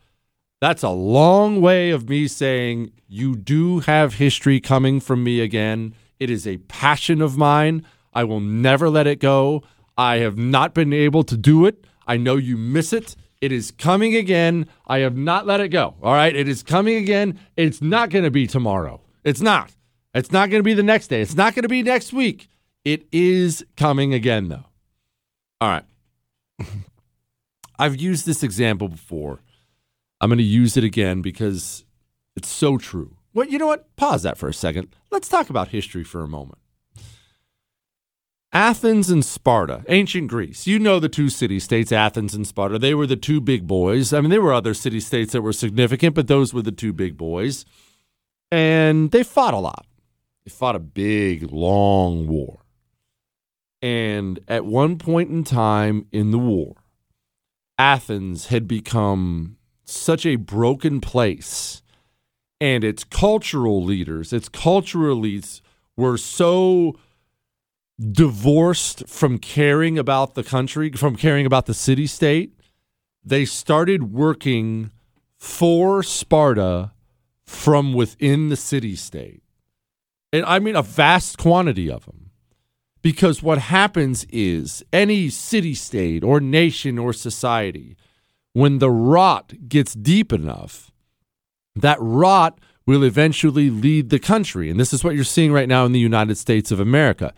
That's a long way of me saying you do have history coming from me again. It is a passion of mine. I will never let it go. I have not been able to do it. I know you miss it. It is coming again. I have not let it go. All right. It is coming again. It's not going to be tomorrow. It's not. It's not going to be the next day. It's not going to be next week. It is coming again, though. All right. I've used this example before. I'm going to use it again because it's so true. Well, you know what? Pause that for a second. Let's talk about history for a moment. Athens and Sparta, ancient Greece. You know the two city states, Athens and Sparta. They were the two big boys. I mean, there were other city states that were significant, but those were the two big boys. And they fought a lot. They fought a big, long war. And at one point in time in the war, Athens had become such a broken place. And its cultural leaders, its cultural elites were so divorced from caring about the country, from caring about the city state, they started working for Sparta from within the city state. And I mean, a vast quantity of them. Because what happens is any city state or nation or society, when the rot gets deep enough, that rot will eventually lead the country. And this is what you're seeing right now in the United States of America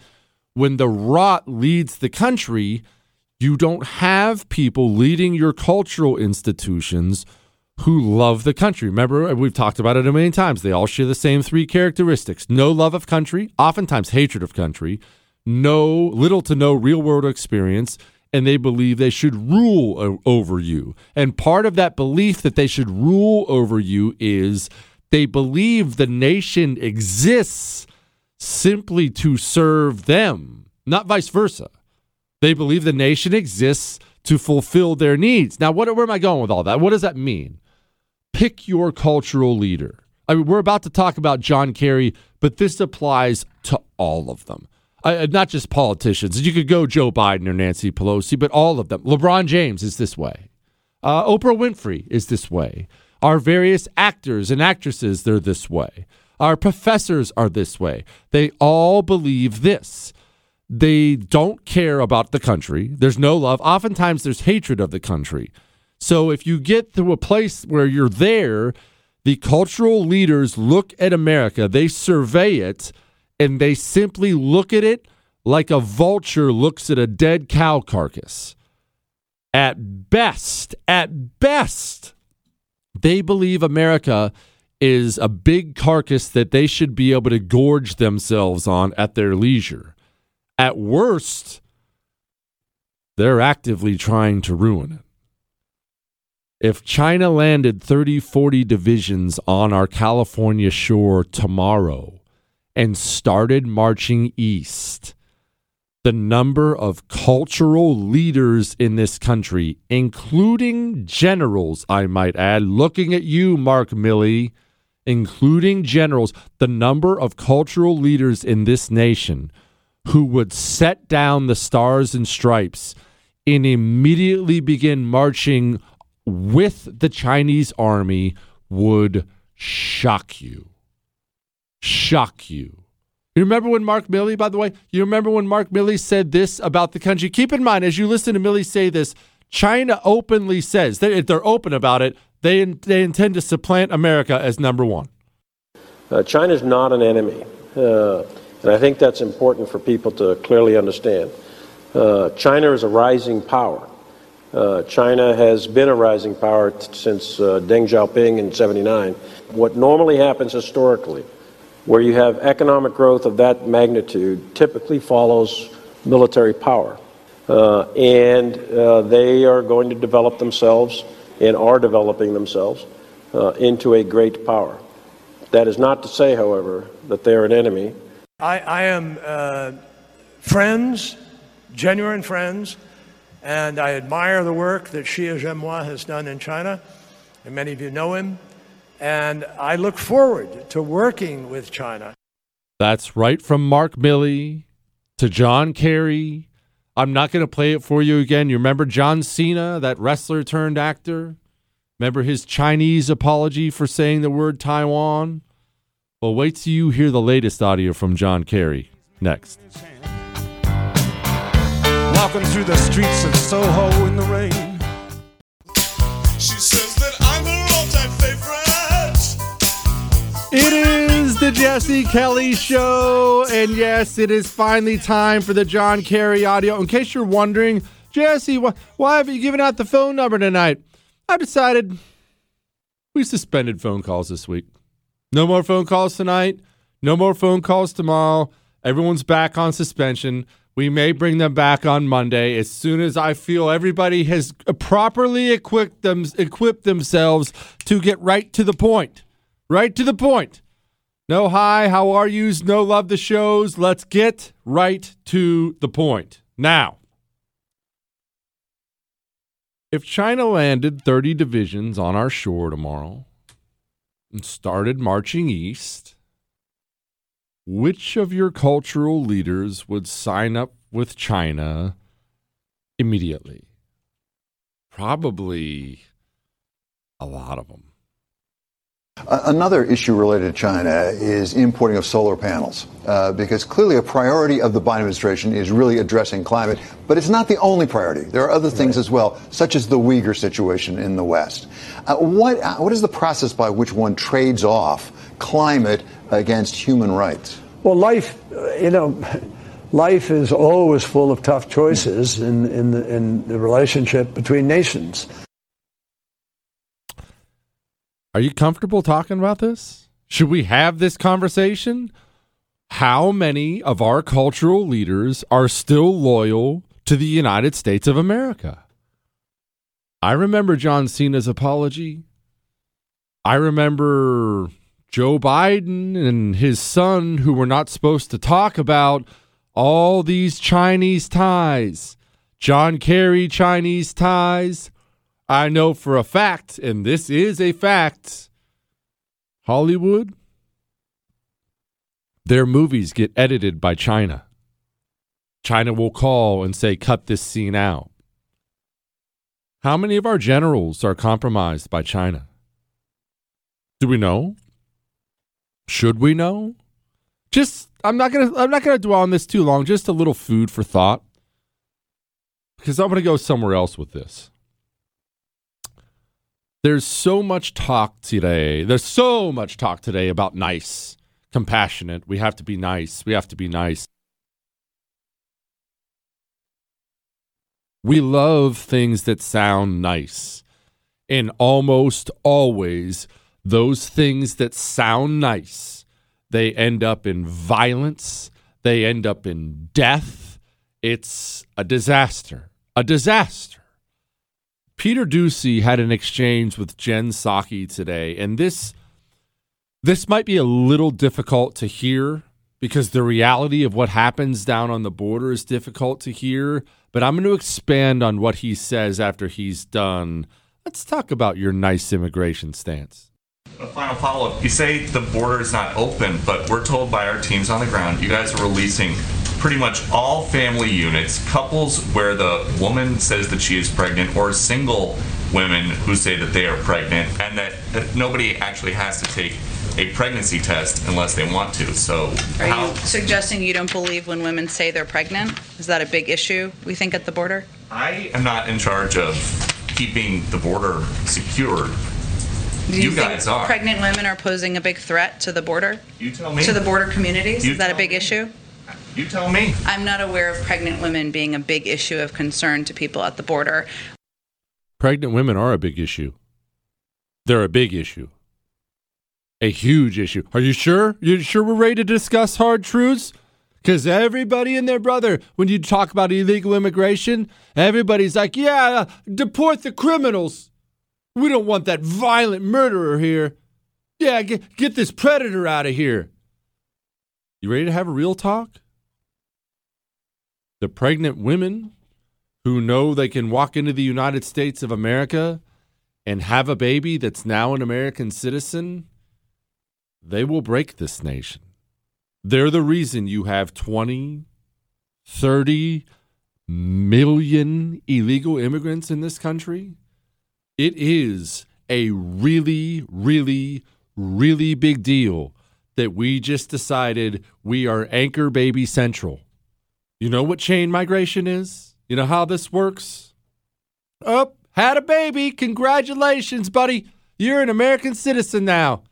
when the rot leads the country, you don't have people leading your cultural institutions who love the country. Remember, we've talked about it a million times. They all share the same three characteristics no love of country, oftentimes hatred of country, no little to no real world experience, and they believe they should rule over you. And part of that belief that they should rule over you is they believe the nation exists simply to serve them, not vice versa. They believe the nation exists to fulfill their needs. Now, what, where am I going with all that? What does that mean? Pick your cultural leader. I mean, we're about to talk about John Kerry, but this applies to all of them. Uh, not just politicians. You could go Joe Biden or Nancy Pelosi, but all of them. LeBron James is this way. Uh, Oprah Winfrey is this way. Our various actors and actresses, they're this way. Our professors are this way. They all believe this. They don't care about the country. There's no love. Oftentimes, there's hatred of the country. So if you get to a place where you're there, the cultural leaders look at America, they survey it, and they simply look at it like a vulture looks at a dead cow carcass. At best, at best, They believe America is a big carcass that they should be able to gorge themselves on at their leisure. At worst, they're actively trying to ruin it. If China landed 30, 40 divisions on our California shore tomorrow and started marching east, the number of cultural leaders in this country, including generals, I might add, looking at you, Mark Milley, including generals, the number of cultural leaders in this nation who would set down the stars and stripes and immediately begin marching with the Chinese army would shock you. Shock you. You remember when Mark Milley, by the way, you remember when Mark Milley said this about the country? Keep in mind, as you listen to Milley say this, China openly says, they, they're open about it, they, they intend to supplant America as number one. Uh, China is not an enemy. Uh, and I think that's important for people to clearly understand. Uh, China is a rising power. Uh, China has been a rising power t- since uh, Deng Xiaoping in 79. What normally happens historically, where you have economic growth of that magnitude, typically follows military power. Uh, and uh, they are going to develop themselves and are developing themselves uh, into a great power. That is not to say, however, that they're an enemy. I, I am uh, friends, genuine friends, and I admire the work that Xie Zhenhua has done in China, and many of you know him. And I look forward to working with China. That's right from Mark Milley to John Kerry. I'm not going to play it for you again. You remember John Cena, that wrestler turned actor? Remember his Chinese apology for saying the word Taiwan? Well, wait till you hear the latest audio from John Kerry next. Walking through the streets of Soho in the rain. It is the Jesse Kelly Show, and yes, it is finally time for the John Kerry audio. In case you're wondering, Jesse, wh- why have you given out the phone number tonight? I've decided we suspended phone calls this week. No more phone calls tonight. No more phone calls tomorrow. Everyone's back on suspension. We may bring them back on Monday as soon as I feel everybody has properly equipped them equipped themselves to get right to the point. Right to the point. No hi, how are yous? No love the shows. Let's get right to the point. Now, if China landed 30 divisions on our shore tomorrow and started marching east, which of your cultural leaders would sign up with China immediately? Probably a lot of them. Another issue related to China is importing of solar panels, uh, because clearly a priority of the Biden administration is really addressing climate, but it's not the only priority. There are other things right. as well, such as the Uyghur situation in the West. Uh, what, uh, what is the process by which one trades off climate against human rights? Well, life, you know, life is always full of tough choices in, in, the, in the relationship between nations. Are you comfortable talking about this? Should we have this conversation? How many of our cultural leaders are still loyal to the United States of America? I remember John Cena's apology. I remember Joe Biden and his son, who were not supposed to talk about all these Chinese ties. John Kerry Chinese ties. I know for a fact, and this is a fact, Hollywood, their movies get edited by China. China will call and say, cut this scene out. How many of our generals are compromised by China? Do we know? Should we know? Just I'm not gonna I'm not gonna dwell on this too long. Just a little food for thought. Because I'm gonna go somewhere else with this. There's so much talk today. There's so much talk today about nice, compassionate. We have to be nice. We have to be nice. We love things that sound nice. And almost always, those things that sound nice, they end up in violence, they end up in death. It's a disaster. A disaster. Peter Doocy had an exchange with Jen Psaki today, and this this might be a little difficult to hear because the reality of what happens down on the border is difficult to hear. But I'm going to expand on what he says after he's done. Let's talk about your nice immigration stance. A final follow up. You say the border is not open, but we're told by our teams on the ground you guys are releasing pretty much all family units, couples where the woman says that she is pregnant, or single women who say that they are pregnant, and that, that nobody actually has to take a pregnancy test unless they want to. So, Are how, you suggesting you don't believe when women say they're pregnant? Is that a big issue, we think, at the border? I am not in charge of keeping the border secured. Do You think guys are. Pregnant women are posing a big threat to the border? You tell me. To the border communities? You Is that a big issue? You tell me. I'm not aware of pregnant women being a big issue of concern to people at the border. Pregnant women are a big issue. They're a big issue. A huge issue. Are you sure? You sure we're ready to discuss hard truths? Because everybody and their brother, when you talk about illegal immigration, everybody's like, yeah, uh, deport the criminals. We don't want that violent murderer here. Yeah, get, get this predator out of here. You ready to have a real talk? The pregnant women who know they can walk into the United States of America and have a baby that's now an American citizen, they will break this nation. They're the reason you have 20, 30 million illegal immigrants in this country. It is a really, really, really big deal that we just decided we are anchor baby central. You know what chain migration is? You know how this works? Up, had a baby. Congratulations, buddy. You're an American citizen now.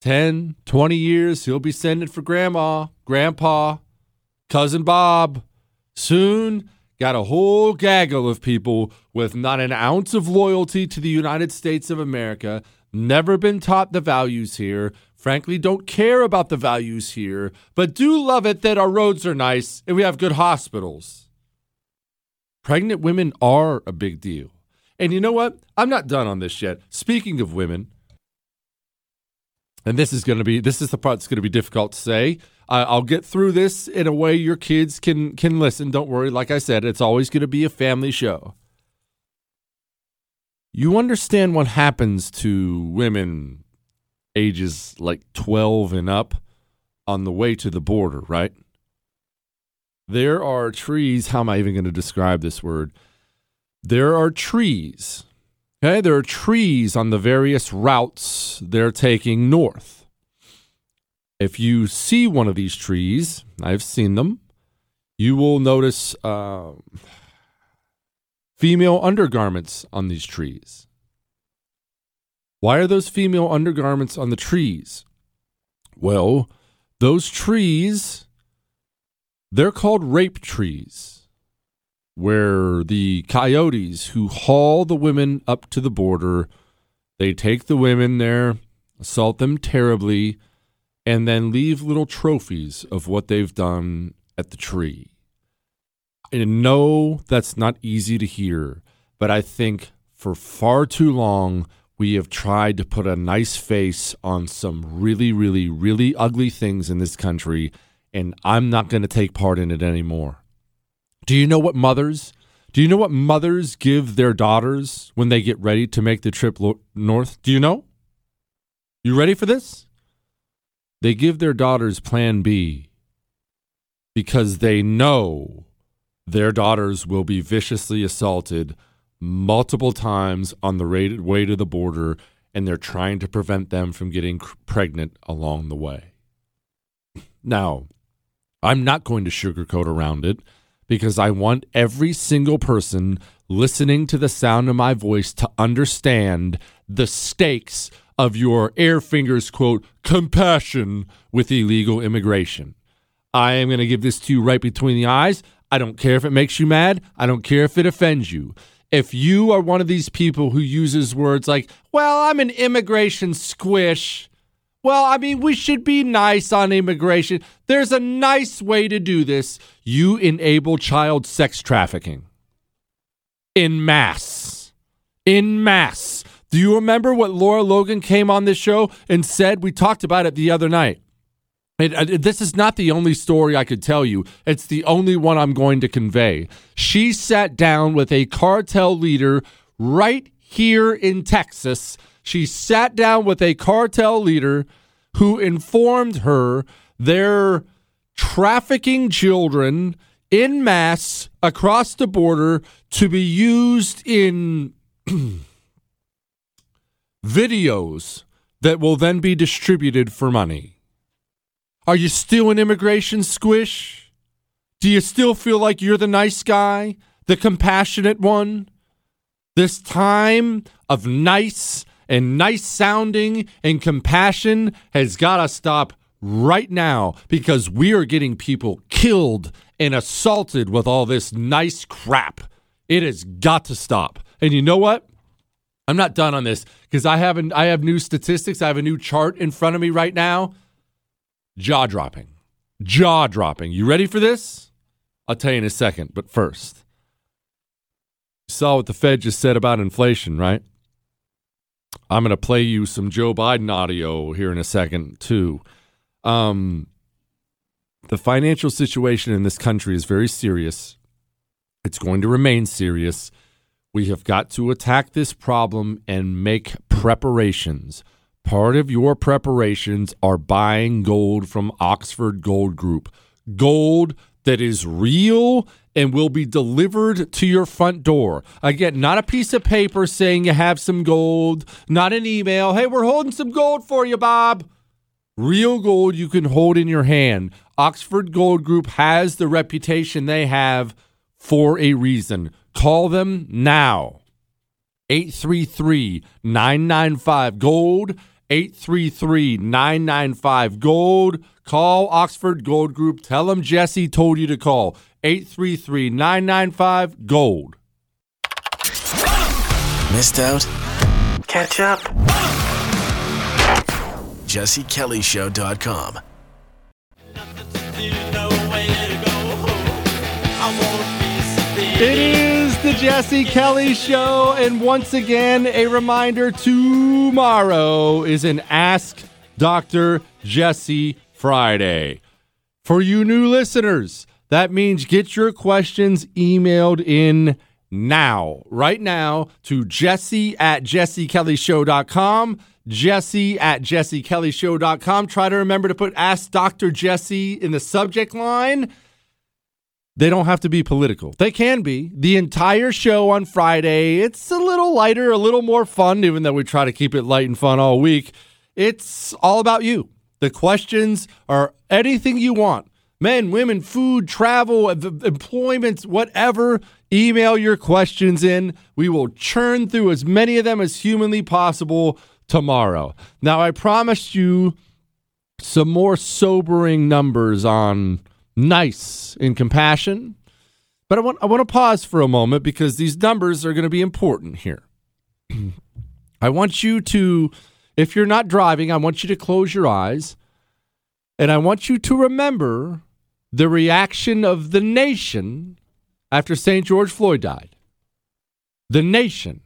10, 20 years, he'll be sending for grandma, grandpa, cousin Bob. Soon, got a whole gaggle of people with not an ounce of loyalty to the United States of America, never been taught the values here, frankly, don't care about the values here, but do love it that our roads are nice and we have good hospitals. Pregnant women are a big deal. And you know what? I'm not done on this yet. Speaking of women, and this is going to be this is the part that's going to be difficult to say. I'll get through this in a way your kids can can listen. Don't worry. Like I said, it's always going to be a family show. You understand what happens to women ages like 12 and up on the way to the border, right? There are trees. How am I even going to describe this word? There are trees. Okay, there are trees on the various routes they're taking north. If you see one of these trees, I've seen them, you will notice uh, female undergarments on these trees. Why are those female undergarments on the trees? Well, those trees, they're called rape trees where the coyotes who haul the women up to the border, they take the women there, assault them terribly, and then leave little trophies of what they've done at the tree. And no, that's not easy to hear, but I think for far too long we have tried to put a nice face on some really, really, really ugly things in this country, and I'm not going to take part in it anymore. Do you know what mothers? Do you know what mothers give their daughters when they get ready to make the trip north? Do you know? You ready for this? They give their daughters plan B because they know their daughters will be viciously assaulted multiple times on the way to the border and they're trying to prevent them from getting pregnant along the way. Now, I'm not going to sugarcoat around it because I want every single person listening to the sound of my voice to understand the stakes of your air fingers quote compassion with illegal immigration. I am going to give this to you right between the eyes. I don't care if it makes you mad. I don't care if it offends you. If you are one of these people who uses words like, well, I'm an immigration squish. Well, I mean, we should be nice on immigration. There's a nice way to do this. You enable child sex trafficking in mass. In mass. Do you remember what Lara Logan came on this show and said? We talked about it the other night. And, uh, this is not the only story I could tell you. It's the only one I'm going to convey. She sat down with a cartel leader right here in Texas. She sat down with a cartel leader who informed her they're trafficking children in mass across the border to be used in videos that will then be distributed for money. Are you still an immigration squish? Do you still feel like you're the nice guy, the compassionate one? This time of nice and nice sounding and compassion has got to stop right now because we are getting people killed and assaulted with all this nice crap. It has got to stop. And you know what? I'm not done on this because I haven't I have new statistics. I have a new chart in front of me right now. Jaw dropping. Jaw dropping. You ready for this? I'll tell you in a second, but first. You saw what the Fed just said about inflation, right? I'm going to play you some Joe Biden audio here in a second, too. Um, the financial situation in this country is very serious. It's going to remain serious. We have got to attack this problem and make preparations. Part of your preparations are buying gold from Oxford Gold Group. Gold that is real and will be delivered to your front door. Again, not a piece of paper saying you have some gold, not an email. Hey, we're holding some gold for you, Bob. Real gold you can hold in your hand. Oxford Gold Group has the reputation they have for a reason. Call them now. 833 995 Gold. 833 995 Gold. Call Oxford Gold Group. Tell them Jesse told you to call. 833 995 Gold. Missed out? Catch up. JesseKellyShow.com. It is the Jesse Kelly Show. And once again, a reminder tomorrow is an Ask Dr. Jesse Friday. For you new listeners, that means get your questions emailed in now, right now, to jesse at jessekellyshow.com. Jesse at jessekellyshow.com. Try to remember to put Ask Dr. Jesse in the subject line. They don't have to be political. They can be. The entire show on Friday, it's a little lighter, a little more fun, even though we try to keep it light and fun all week. It's all about you. The questions are anything you want men, women, food, travel, employment, whatever. Email your questions in. We will churn through as many of them as humanly possible tomorrow. Now, I promised you some more sobering numbers on nice in compassion. But I want I want to pause for a moment because these numbers are going to be important here. I want you to if you're not driving, I want you to close your eyes and I want you to remember the reaction of the nation after St. George Floyd died. The nation.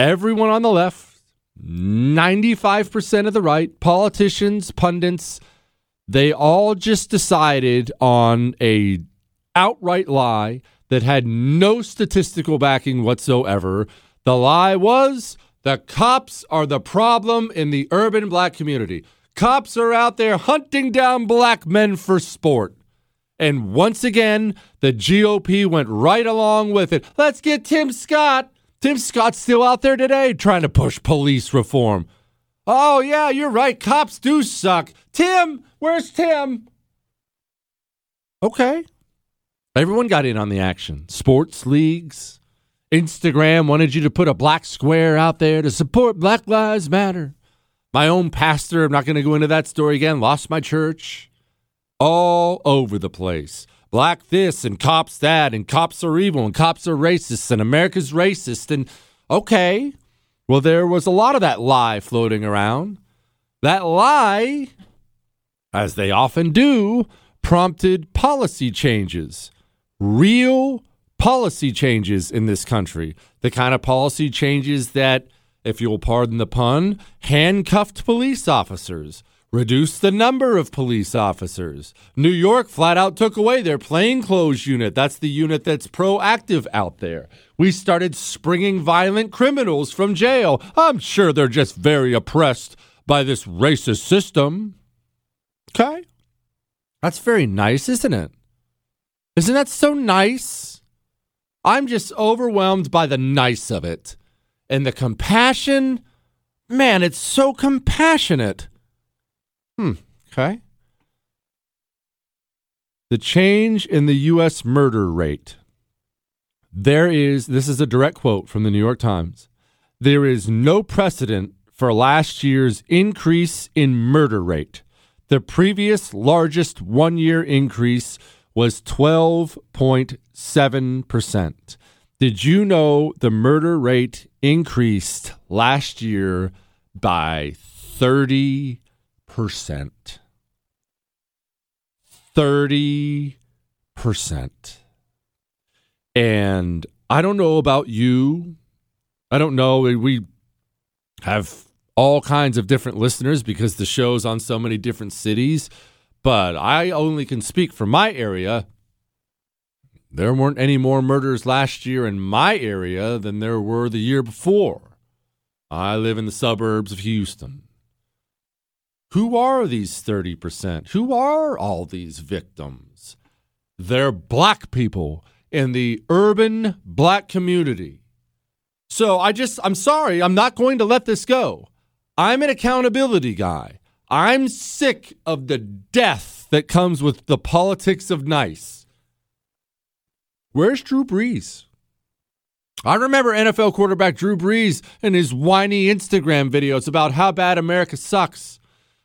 Everyone on the left, 95% of the right, politicians, pundits, they all just decided on a outright lie that had no statistical backing whatsoever. The lie was the cops are the problem in the urban black community. Cops are out there hunting down black men for sport. And once again, the GOP went right along with it. Let's get Tim Scott. Tim Scott's still out there today trying to push police reform. Oh, yeah, you're right. Cops do suck. Tim, where's Tim? Okay. Everyone got in on the action. Sports leagues, Instagram wanted you to put a black square out there to support Black Lives Matter. My own pastor, I'm not going to go into that story again, lost my church. All over the place. black this and cops that and cops are evil and cops are racist and America's racist. And okay, well, there was a lot of that lie floating around. That lie, as they often do, prompted policy changes, real policy changes in this country. The kind of policy changes that, if you'll pardon the pun, handcuffed police officers, reduced the number of police officers. New York flat out took away their plainclothes unit. That's the unit that's proactive out there. We started springing violent criminals from jail. I'm sure they're just very oppressed by this racist system. Okay. That's very nice, isn't it? Isn't that so nice? I'm just overwhelmed by the nice of it. And the compassion, man, it's so compassionate. Hmm, okay. The change in the U.S. murder rate. There is, this is a direct quote from the New York Times. There is no precedent for last year's increase in murder rate. The previous largest one year increase was 12.7%. Did you know the murder rate increased last year by 30%? 30%. And I don't know about you. I don't know. We have all kinds of different listeners because the show's on so many different cities. But I only can speak for my area. There weren't any more murders last year in my area than there were the year before. I live in the suburbs of Houston. Who are these 30%? Who are all these victims? They're black people in the urban black community. So I just, I'm sorry, I'm not going to let this go. I'm an accountability guy. I'm sick of the death that comes with the politics of nice. Where's Drew Brees? I remember NFL quarterback Drew Brees and his whiny Instagram videos about how bad America sucks.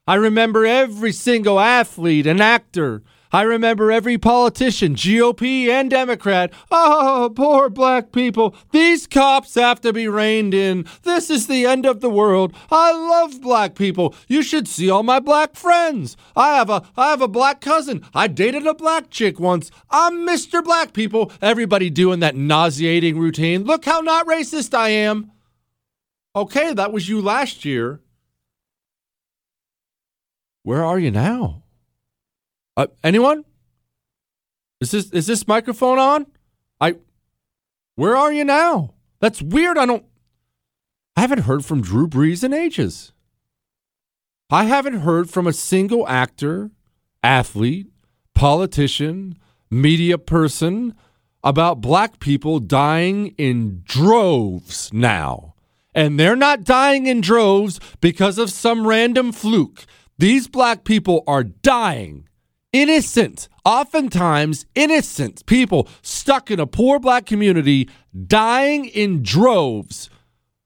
I remember every single athlete and actor I remember every politician, GOP and Democrat. Oh, poor black people. These cops have to be reined in. This is the end of the world. I love black people. You should see all my black friends. I have a I have a black cousin. I dated a black chick once. I'm Mr. Black people. Everybody doing that nauseating routine. Look how not racist I am. Okay, that was you last year. Where are you now? Uh, anyone? Is this is this microphone on? I Where are you now? That's weird. I don't I haven't heard from Drew Brees in ages. I haven't heard from a single actor, athlete, politician, media person about black people dying in droves now. And they're not dying in droves because of some random fluke. These black people are dying innocent, oftentimes innocent people stuck in a poor black community dying in droves.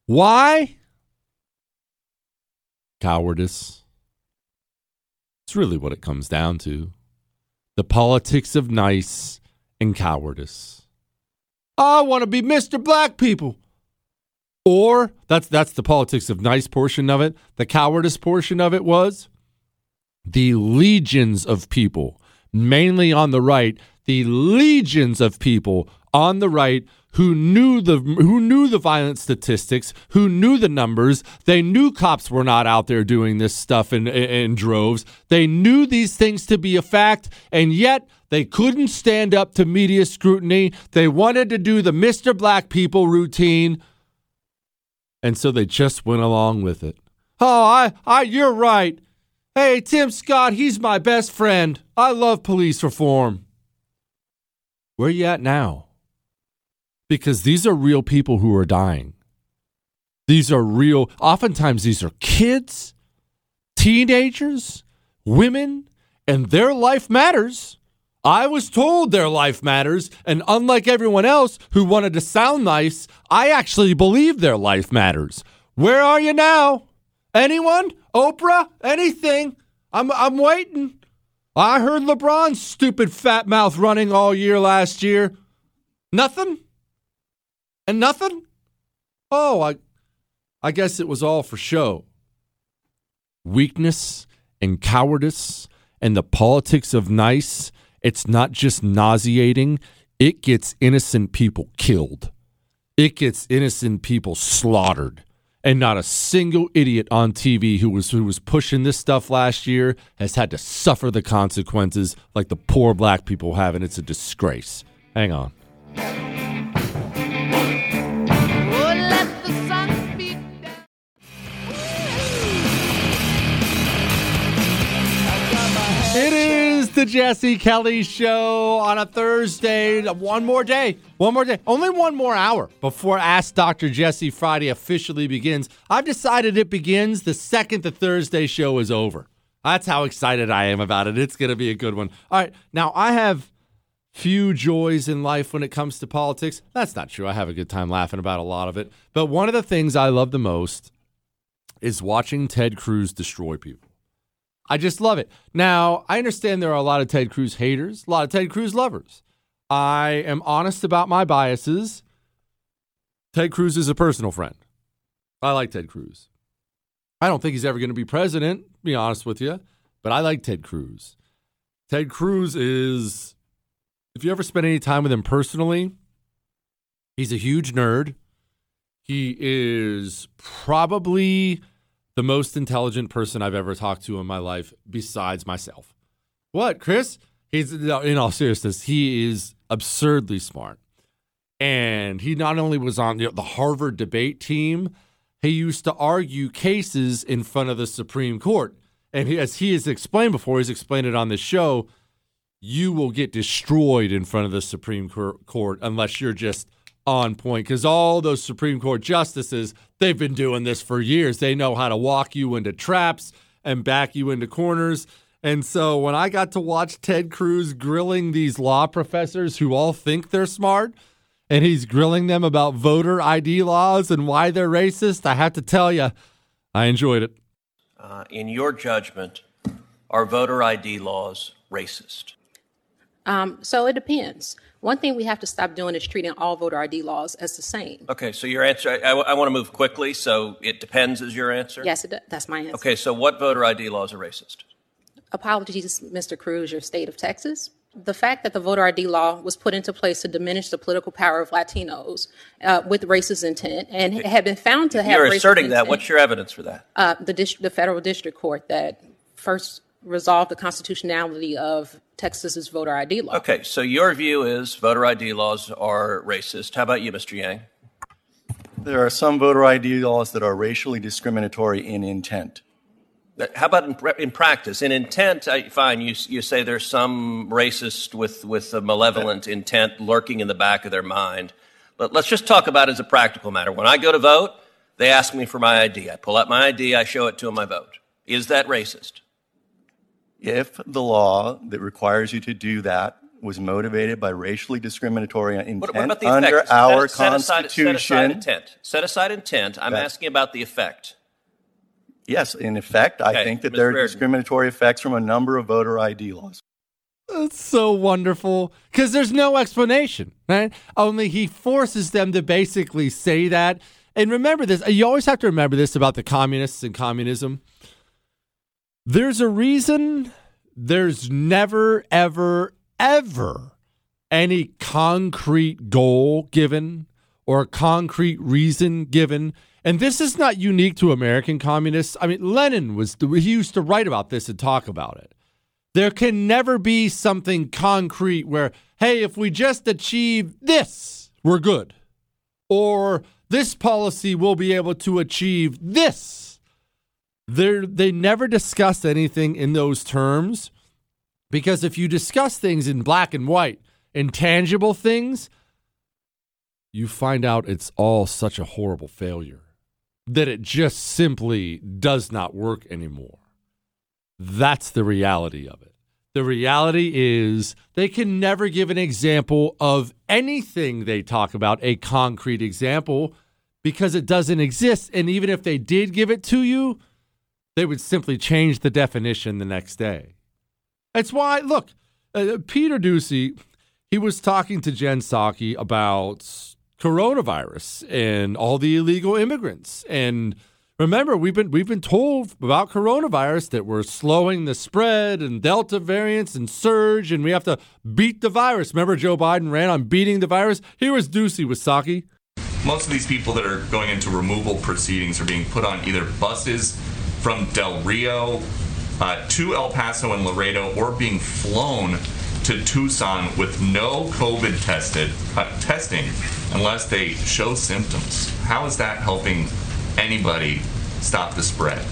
Why? Cowardice. It's really what it comes down to. The politics of nice and cowardice. I want to be Mr. Black people. Or that's that's the politics of nice portion of it. The cowardice portion of it was the legions of people, mainly on the right, the legions of people on the right who knew the who knew the violent statistics, who knew the numbers. They knew cops were not out there doing this stuff in, in droves. They knew these things to be a fact, and yet they couldn't stand up to media scrutiny. They wanted to do the Mr. Black people routine, and so they just went along with it. Oh, I, I, you're right. Hey, Tim Scott, he's my best friend. I love police reform. Where are you at now? Because these are real people who are dying. These are real, oftentimes, these are kids, teenagers, women, and their life matters. I was told their life matters, and unlike everyone else who wanted to sound nice, I actually believe their life matters. Where are you now? Anyone? Oprah? Anything? I'm I'm waiting. I heard LeBron's stupid fat mouth running all year last year. Nothing? And nothing? Oh, I I guess it was all for show. Weakness and cowardice and the politics of nice, it's not just nauseating, it gets innocent people killed. It gets innocent people slaughtered. And not a single idiot on TV who was who was pushing this stuff last year has had to suffer the consequences like the poor black people have, and it's a disgrace. Hang on. The Jesse Kelly Show on a Thursday. One more day. One more day. Only one more hour before Ask Dr. Jesse Friday officially begins. I've decided it begins the second the Thursday show is over. That's how excited I am about it. It's going to be a good one. All right. Now, I have few joys in life when it comes to politics. That's not true. I have a good time laughing about a lot of it. But one of the things I love the most is watching Ted Cruz destroy people. I just love it. Now, I understand there are a lot of Ted Cruz haters, a lot of Ted Cruz lovers. I am honest about my biases. Ted Cruz is a personal friend. I like Ted Cruz. I don't think he's ever going to be president, to be honest with you, but I like Ted Cruz. Ted Cruz is, if you ever spend any time with him personally, he's a huge nerd. He is probably the most intelligent person I've ever talked to in my life, besides myself. What, Chris? He's in all seriousness, he is absurdly smart. And he not only was on the Harvard debate team, he used to argue cases in front of the Supreme Court. And he, as he has explained before, he's explained it on this show, you will get destroyed in front of the Supreme Court unless you're just on point because all those Supreme Court justices, they've been doing this for years. They know how to walk you into traps and back you into corners. And so when I got to watch Ted Cruz grilling these law professors who all think they're smart, and he's grilling them about voter ID laws and why they're racist, I have to tell you, I enjoyed it. Uh, in your judgment, are voter ID laws racist? Um, so it depends. One thing we have to stop doing is treating all voter ID laws as the same. Okay, so your answer, I, I, I want to move quickly, so it depends is your answer? Yes, it, that's my answer. Okay, so what voter ID laws are racist? Apologies, Mr. Cruz, your state of Texas. The fact that the voter ID law was put into place to diminish the political power of Latinos uh, with racist intent and had been found to have. You're asserting intent, that. What's your evidence for that? Uh, the, the federal district court that first resolve the constitutionality of Texas's voter ID law. Okay, so your view is voter ID laws are racist. How about you, Mr. Yang? There are some voter ID laws that are racially discriminatory in intent. How about in, in practice? In intent, I, fine, you, you say there's some racist with, with a malevolent intent lurking in the back of their mind. But let's just talk about it as a practical matter. When I go to vote, they ask me for my ID. I pull out my ID, I show it to them, I vote. Is that racist? If the law that requires you to do that was motivated by racially discriminatory intent what, what about the under effect? our set, Constitution. Set aside, set aside intent. Set aside intent. I'm That- asking about the effect. Yes, in effect, I Okay, think that Ms. there are Reardon. discriminatory effects from a number of voter ID laws. It's so wonderful because there's no explanation, right? Only he forces them to basically say that. And remember this, you always have to remember this about the communists and communism. There's a reason there's never, ever, ever any concrete goal given or a concrete reason given. And this is not unique to American communists. I mean, Lenin was, he used to write about this and talk about it. There can never be something concrete where, hey, if we just achieve this, we're good. Or this policy will be able to achieve this. They're, they never discuss anything in those terms because if you discuss things in black and white, intangible things, you find out it's all such a horrible failure that it just simply does not work anymore. That's the reality of it. The reality is they can never give an example of anything they talk about, a concrete example, because it doesn't exist. And even if they did give it to you, they would simply change the definition the next day. That's why, look, uh, Peter Doocy, he was talking to Jen Psaki about coronavirus and all the illegal immigrants. And remember, we've been we've been told about coronavirus that we're slowing the spread and Delta variants and surge, and we have to beat the virus. Remember, Joe Biden ran on beating the virus. Here was Doocy with Psaki. Most of these people that are going into removal proceedings are being put on either buses from Del Rio uh, to El Paso and Laredo or being flown to Tucson with no COVID tested uh, testing unless they show symptoms. How is that helping anybody stop the spread?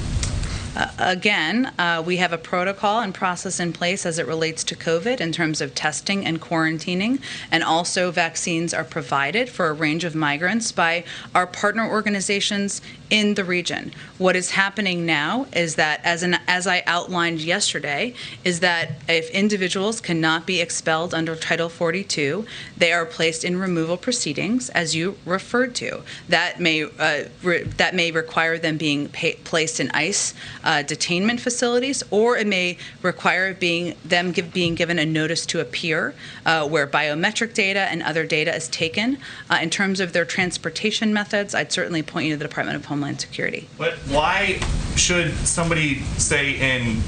Uh, again, uh, we have a protocol and process in place as it relates to COVID in terms of testing and quarantining, and also vaccines are provided for a range of migrants by our partner organizations in the region. What is happening now is that, as an as I outlined yesterday, is that if individuals cannot be expelled under Title 42, they are placed in removal proceedings, as you referred to. That may uh, re- that may require them being pa- placed in ICE uh, detainment facilities, or it may require being them give, being given a notice to appear, uh, where biometric data and other data is taken. Uh, in terms of their transportation methods, I'd certainly point you to the Department of Homeland Security. But why should somebody, say, in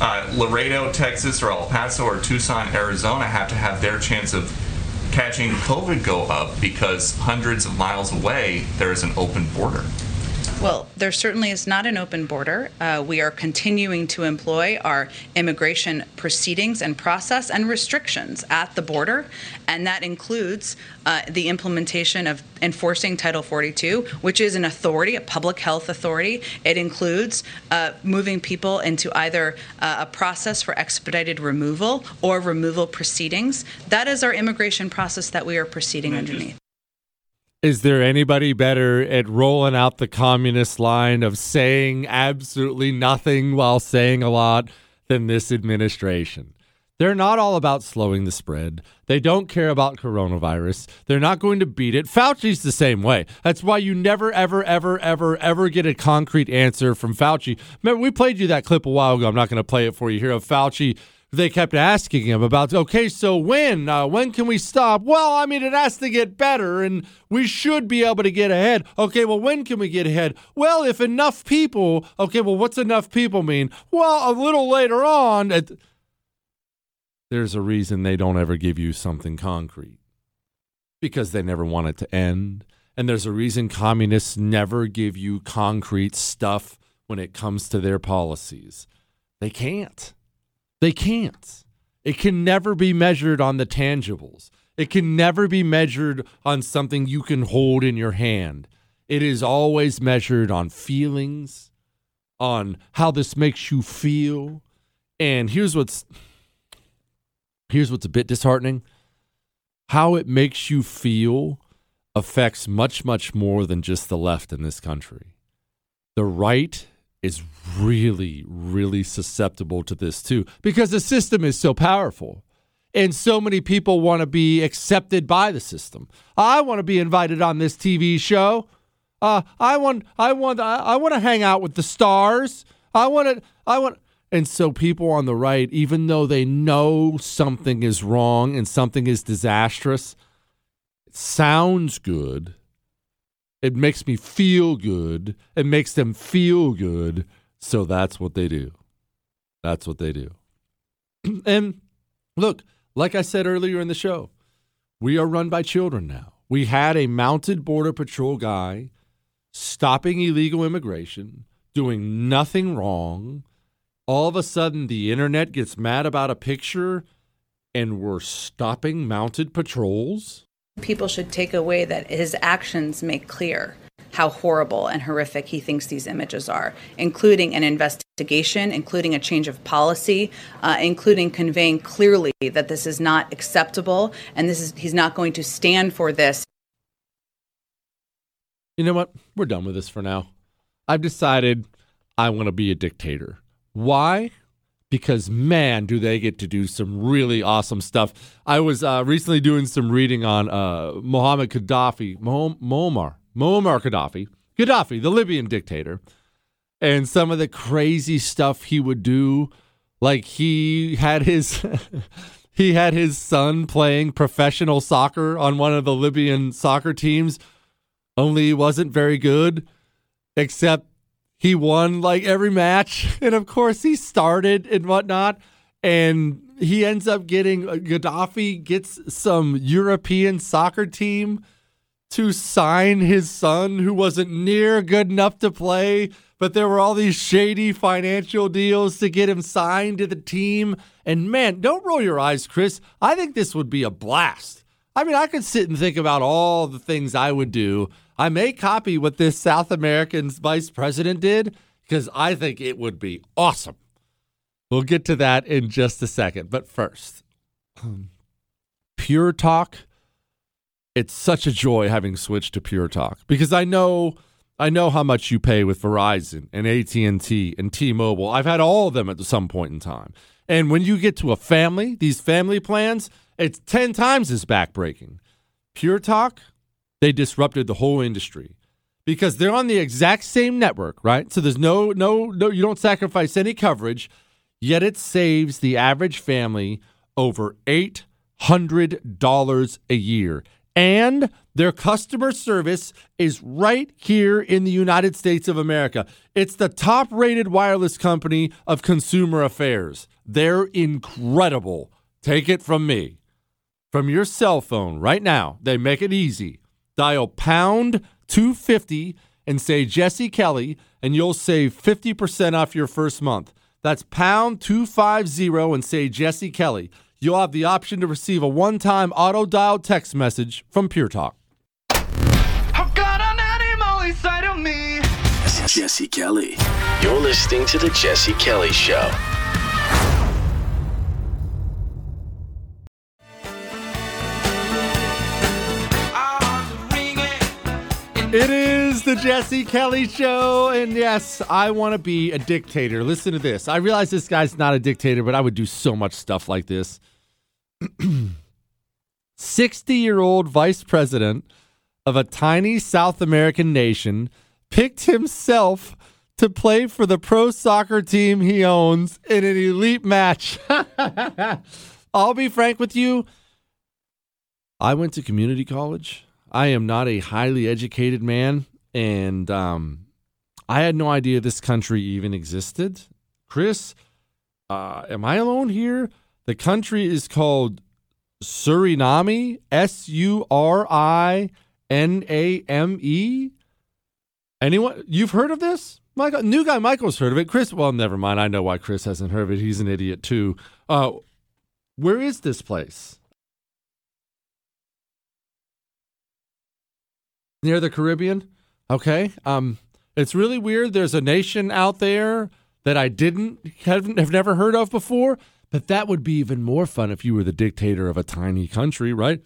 uh, Laredo, Texas, or El Paso, or Tucson, Arizona, have to have their chance of catching COVID go up because hundreds of miles away there is an open border? Well, there certainly is not an open border. Uh, we are continuing to employ our immigration proceedings and process and restrictions at the border, and that includes uh, the implementation of enforcing Title 42, which is an authority, a public health authority. It includes uh, moving people into either uh, a process for expedited removal or removal proceedings. That is our immigration process that we are proceeding underneath. Is there anybody better at rolling out the communist line of saying absolutely nothing while saying a lot than this administration? They're not all about slowing the spread. They don't care about coronavirus. They're not going to beat it. Fauci's the same way. That's why you never, ever, ever, ever, ever get a concrete answer from Fauci. Remember, we played you that clip a while ago. I'm not going to play it for you here of Fauci they kept asking him about okay so when uh, when can we stop? Well i mean it has to get better and we should be able to get ahead. Okay well when can we get ahead? Well if enough people okay well what's enough people mean? Well a little later on at, there's a reason they don't ever give you something concrete because they never want it to end. And there's a reason communists never give you concrete stuff when it comes to their policies. They can't they can't. It can never be measured on the tangibles. It can never be measured on something you can hold in your hand. It is always measured on feelings, on how this makes you feel. And here's what's here's what's a bit disheartening. How it makes you feel affects much much more than just the left in this country. The right is really, really susceptible to this too because the system is so powerful. And so many people want to be accepted by the system. I want to be invited on this TV show. Uh, I want, I want, I, I want to hang out with the stars. I want to, I want, and so people on the right, even though they know something is wrong and something is disastrous, it sounds good. It makes me feel good. It makes them feel good. So that's what they do. That's what they do. and look, like I said earlier in the show, we are run by children now. We had a mounted Border Patrol guy stopping illegal immigration, doing nothing wrong. All of a sudden, the internet gets mad about a picture and we're stopping mounted patrols. People should take away that his actions make clear how horrible and horrific he thinks these images are, including an investigation, including a change of policy, uh, including conveying clearly that this is not acceptable and this is he's not going to stand for this. You know what? We're done with this for now. I've decided I want to be a dictator. Why? because man, do they get to do some really awesome stuff. I was uh, recently doing some reading on uh, Mohammed Gaddafi, Muammar, Muammar Gaddafi, Gaddafi, the Libyan dictator, and some of the crazy stuff he would do, Like he had his he had his son playing professional soccer on one of the Libyan soccer teams, only he wasn't very good, except he won like every match. And of course, he started and whatnot. And he ends up getting uh, Gaddafi gets some European soccer team to sign his son who wasn't near good enough to play, but there were all these shady financial deals to get him signed to the team. And man, don't roll your eyes, Chris. I think this would be a blast. I mean, I could sit and think about all the things I would do. I may copy what this South American vice president did because I think it would be awesome. We'll get to that in just a second. But first, Pure Talk it's such a joy having switched to Pure Talk because I know I know how much you pay with Verizon and AT&T and T-Mobile. I've had all of them at some point in time. And when you get to a family, these family plans, it's 10 times as backbreaking. Pure Talk, they disrupted the whole industry because they're on the exact same network, right? So there's no no no you don't sacrifice any coverage, yet it saves the average family over $800 a year and their customer service is right here in the United States of America. It's the top rated wireless company of consumer affairs. They're incredible. Take it from me. From your cell phone right now, they make it easy. Dial pound 250 and say Jesse Kelly, and you'll save 50% off your first month. That's pound 250 and say Jesse Kelly you'll have the option to receive a one time auto dial text message from Pure Talk. Jesse Kelly. You're listening to The Jesse Kelly Show. It is the Jesse Kelly Show. And yes, I want to be a dictator. Listen to this. I realize this guy's not a dictator, but I would do so much stuff like this. 60 year old vice president of a tiny South American nation picked himself to play for the pro soccer team he owns in an elite match. I'll be frank with you. I went to community college. I am not a highly educated man, and um, I had no idea this country even existed. Chris, uh, am I alone here? The country is called Suriname, S U R I N A M E. Anyone? You've heard of this? Michael, new guy Michael's heard of it. Chris, well, never mind. I know why Chris hasn't heard of it. He's an idiot too. Uh, where is this place? Near the Caribbean. Okay. Um, it's really weird. There's a nation out there that I didn't have, have never heard of before but that would be even more fun if you were the dictator of a tiny country, right?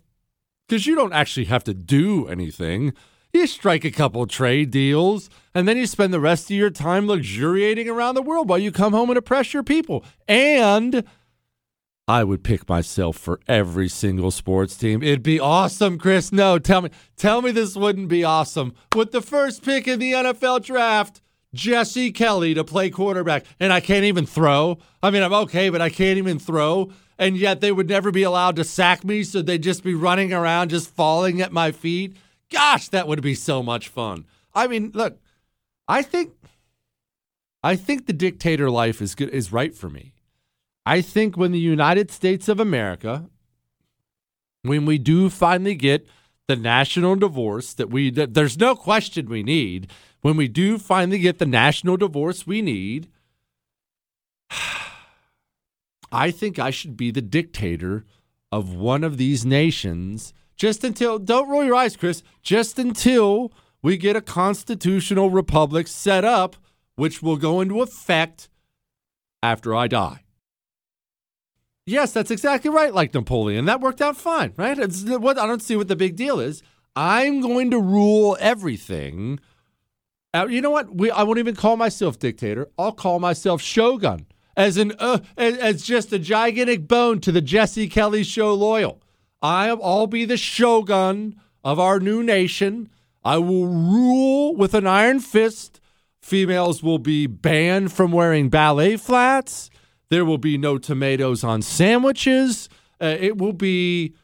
Because you don't actually have to do anything. You strike a couple trade deals, and then you spend the rest of your time luxuriating around the world while you come home and oppress your people. And I would pick myself for every single sports team. It'd be awesome, Chris. No, tell me, tell me this wouldn't be awesome. With the first pick in the NFL draft, Jesse Kelly to play quarterback, and I can't even throw. I mean, I'm okay, but I can't even throw. And yet they would never be allowed to sack me, so they'd just be running around, just falling at my feet. Gosh, that would be so much fun. I mean, look, I think, I think the dictator life is good, is right for me. I think when the United States of America, when we do finally get the national divorce that we, that there's no question we need when we do finally get the national divorce we need, I think I should be the dictator of one of these nations just until, don't roll your eyes, Chris, just until we get a constitutional republic set up, which will go into effect after I die. Yes, that's exactly right, like Napoleon. That worked out fine, right? I don't see what the big deal is. I'm going to rule everything uh, you know what? We, I won't even call myself dictator. I'll call myself shogun as an uh, as, as just a gigantic bone to the Jesse Kelly show loyal. I'll be the shogun of our new nation. I will rule with an iron fist. Females will be banned from wearing ballet flats. There will be no tomatoes on sandwiches. Uh, it will be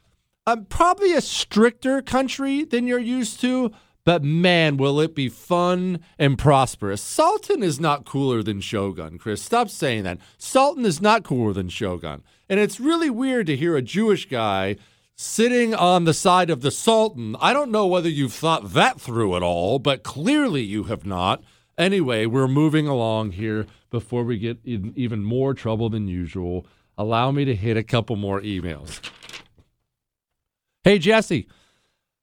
um, probably a stricter country than you're used to, but man, will it be fun and prosperous. Sultan is not cooler than Shogun, Chris. Stop saying that. Sultan is not cooler than Shogun. And it's really weird to hear a Jewish guy sitting on the side of the Sultan. I don't know whether you've thought that through at all, but clearly you have not. Anyway, we're moving along here before we get in even more trouble than usual. Allow me to hit a couple more emails. Hey, Jesse,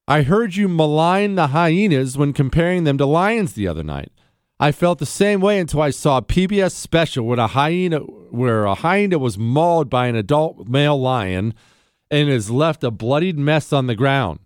I heard you malign the hyenas when comparing them to lions the other night. I felt the same way until I saw a PBS special where a hyena where a hyena was mauled by an adult male lion and has left a bloodied mess on the ground.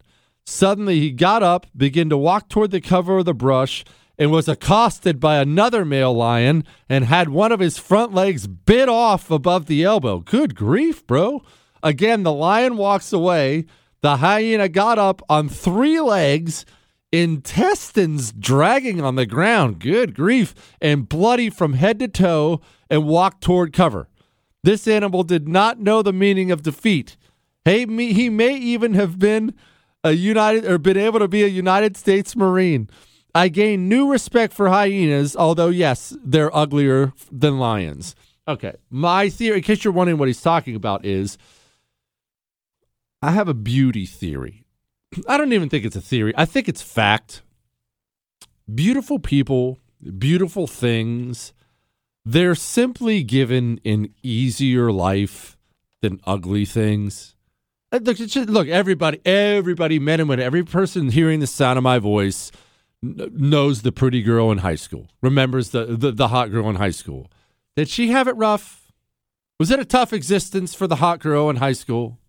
Suddenly he got up, began to walk toward the cover of the brush, and was accosted by another male lion and had one of his front legs bit off above the elbow. Good grief, bro. Again, the lion walks away. The hyena got up on three legs, intestines dragging on the ground. Good grief. And bloody from head to toe and walked toward cover. This animal did not know the meaning of defeat. Hey, he may even have been a United or been able to be a United States Marine. I gain new respect for hyenas, although, yes, they're uglier than lions. Okay. My theory, in case you're wondering what he's talking about, is I have a beauty theory. I don't even think it's a theory, I think it's fact. Beautiful people, beautiful things, they're simply given an easier life than ugly things. Uh, Look, look, everybody, everybody, men and women, every person hearing the sound of my voice kn- knows the pretty girl in high school, remembers the, the the hot girl in high school. Did she have it rough? Was it a tough existence for the hot girl in high school?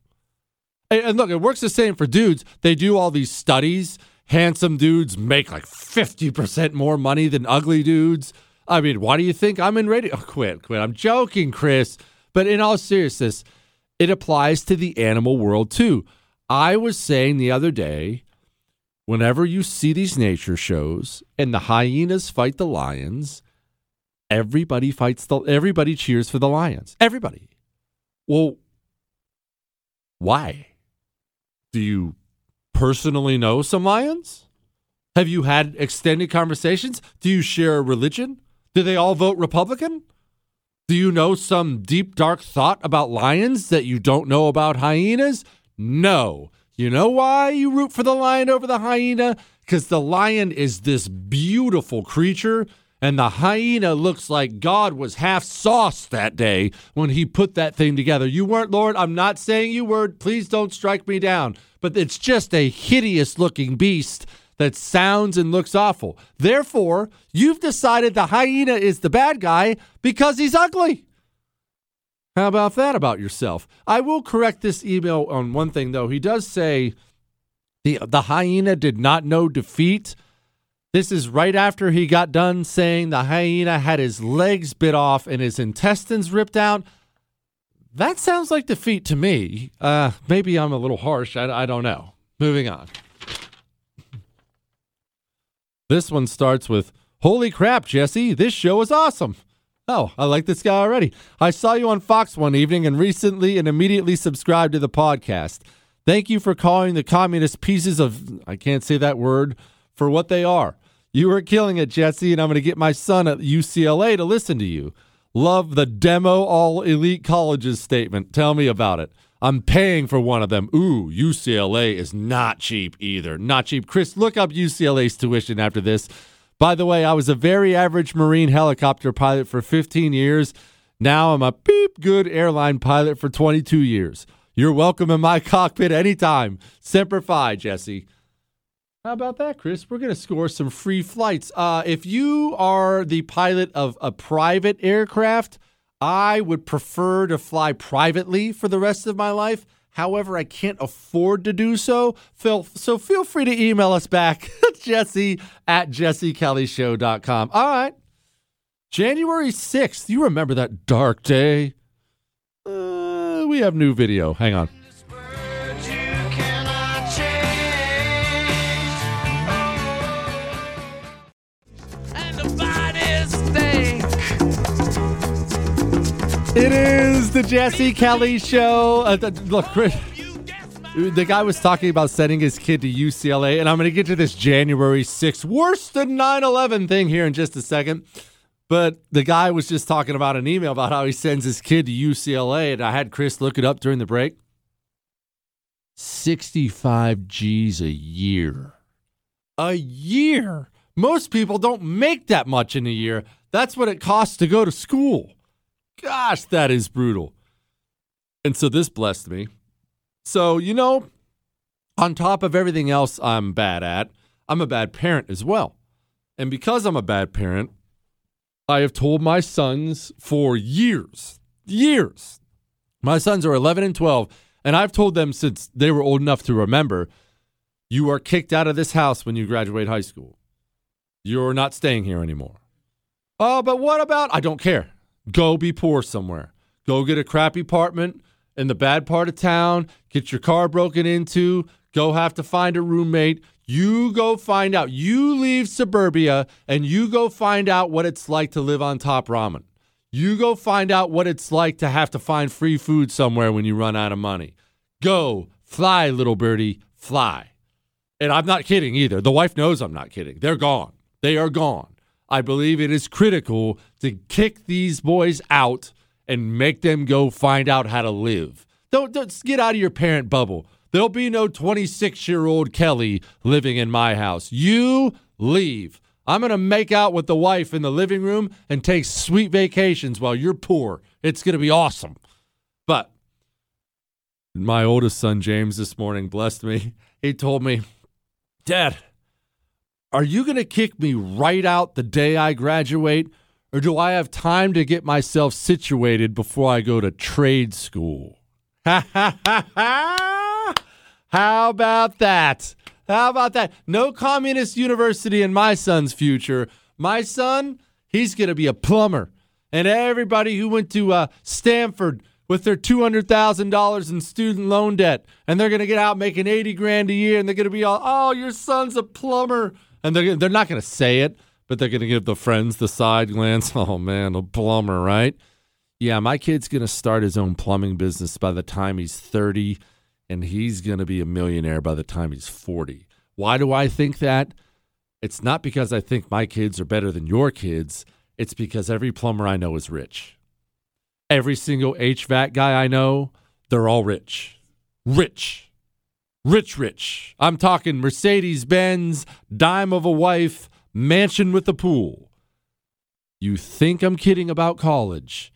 And, look, it works the same for dudes. They do all these studies. Handsome dudes make like 50% more money than ugly dudes. I mean, why do you think I'm in radio? Oh, quit, quit. I'm joking, Chris. But in all seriousness, it applies to the animal world too. I was saying the other day, whenever you see these nature shows and the hyenas fight the lions, everybody fights the everybody cheers for the lions. Everybody. Well, why? Do you personally know some lions? Have you had extended conversations? Do you share a religion? Do they all vote Republican? Do you know some deep, dark thought about lions that you don't know about hyenas? No. You know why you root for the lion over the hyena? Because the lion is this beautiful creature, and the hyena looks like God was half sauced that day when he put that thing together. You weren't, Lord. I'm not saying you were. Please don't strike me down. But it's just a hideous looking beast that sounds and looks awful. Therefore, you've decided the hyena is the bad guy because he's ugly. How about that about yourself? I will correct this email on one thing though. He does say the the hyena did not know defeat. This is right after he got done saying the hyena had his legs bit off and his intestines ripped out. That sounds like defeat to me. Uh, maybe I'm a little harsh. I, I don't know. Moving on. This one starts with Holy crap, Jesse, this show is awesome. Oh, I like this guy already. I saw you on Fox one evening and recently and immediately subscribed to the podcast. Thank you for calling the communist pieces of, I can't say that word, for what they are. You are killing it, Jesse, and I'm going to get my son at UCLA to listen to you. Love the demo all elite colleges statement. Tell me about it. I'm paying for one of them. Ooh, UCLA is not cheap either. Not cheap. Chris, look up UCLA's tuition after this. By the way, I was a very average Marine helicopter pilot for 15 years. Now I'm a beep good airline pilot for 22 years. You're welcome in my cockpit anytime. Semper Fi, Jesse. How about that, Chris? We're going to score some free flights. Uh, if you are the pilot of a private aircraft, I would prefer to fly privately for the rest of my life. However, I can't afford to do so. Phil, so feel free to email us back, Jesse at jessekellyshow.com. All right. January 6th. You remember that dark day? Uh, we have new video. Hang on. It is the Jesse Kelly Show. Uh, look, Chris, the guy was talking about sending his kid to UCLA, and I'm going to get to this January 6th worse than 9 11 thing here in just a second. But the guy was just talking about an email about how he sends his kid to UCLA, and I had Chris look it up during the break. 65 G's a year. A year. Most people don't make that much in a year. That's what it costs to go to school. Gosh, that is brutal. And so this blessed me. So, you know, on top of everything else I'm bad at, I'm a bad parent as well. And because I'm a bad parent, I have told my sons for years, years. My sons are 11 and 12, and I've told them since they were old enough to remember you are kicked out of this house when you graduate high school. You're not staying here anymore. Oh, but what about? I don't care. Go be poor somewhere. Go get a crappy apartment in the bad part of town, get your car broken into, go have to find a roommate. You go find out. You leave suburbia and you go find out what it's like to live on top ramen. You go find out what it's like to have to find free food somewhere when you run out of money. Go, fly, little birdie, fly. And I'm not kidding either. The wife knows I'm not kidding. They're gone. They are gone. I believe it is critical to kick these boys out and make them go find out how to live. Don't, don't get out of your parent bubble. There'll be no 26 year old Kelly living in my house. You leave. I'm going to make out with the wife in the living room and take sweet vacations while you're poor. It's going to be awesome. But my oldest son, James, this morning blessed me. He told me, Dad, are you going to kick me right out the day I graduate? Or do I have time to get myself situated before I go to trade school? How about that? How about that? No communist university in my son's future. My son, he's going to be a plumber. And everybody who went to uh, Stanford with their $200,000 in student loan debt, and they're going to get out making 80 grand a year, and they're going to be all, oh, your son's a plumber. And they're, they're not going to say it, but they're going to give the friends the side glance. Oh, man, a plumber, right? Yeah, my kid's going to start his own plumbing business by the time he's 30 and he's going to be a millionaire by the time he's 40. Why do I think that? It's not because I think my kids are better than your kids. It's because every plumber I know is rich. Every single HVAC guy I know, they're all rich. Rich. Rich, rich. I'm talking Mercedes Benz, dime of a wife, mansion with a pool. You think I'm kidding about college?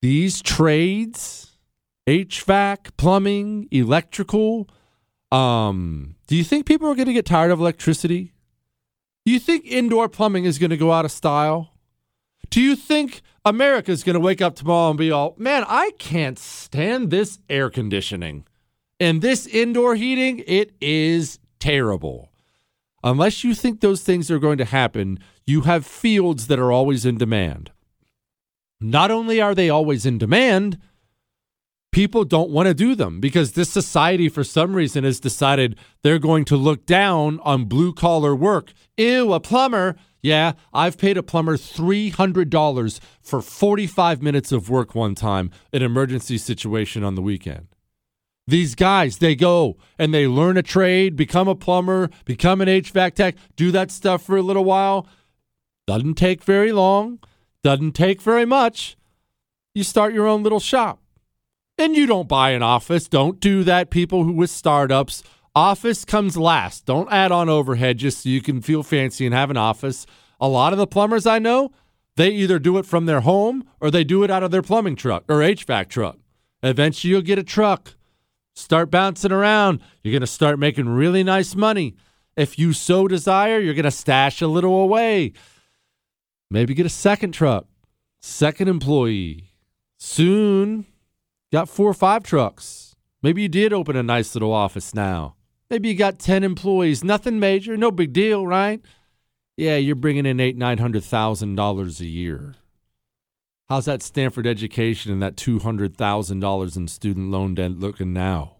These trades, HVAC, plumbing, electrical. Um, do you think people are going to get tired of electricity? Do you think indoor plumbing is going to go out of style? Do you think America is going to wake up tomorrow and be all, man, I can't stand this air conditioning and this indoor heating? It is terrible. Unless you think those things are going to happen, you have fields that are always in demand. Not only are they always in demand, people don't want to do them because this society, for some reason, has decided they're going to look down on blue collar work. Ew, a plumber. Yeah, I've paid a plumber $300 for 45 minutes of work one time, an emergency situation on the weekend. These guys, they go and they learn a trade, become a plumber, become an HVAC tech, do that stuff for a little while. Doesn't take very long, doesn't take very much. You start your own little shop. And you don't buy an office. Don't do that, people who with startups. Office comes last. Don't add on overhead just so you can feel fancy and have an office. A lot of the plumbers I know, they either do it from their home or they do it out of their plumbing truck or HVAC truck. Eventually, you'll get a truck. Start bouncing around. You're going to start making really nice money. If you so desire, you're going to stash a little away. Maybe get a second truck, second employee. Soon, got four or five trucks. Maybe you did open a nice little office now. Maybe you got 10 employees. Nothing major, no big deal, right? Yeah, you're bringing in eight, nine hundred thousand dollars a year. How's that Stanford education and that two hundred thousand dollars in student loan debt looking now?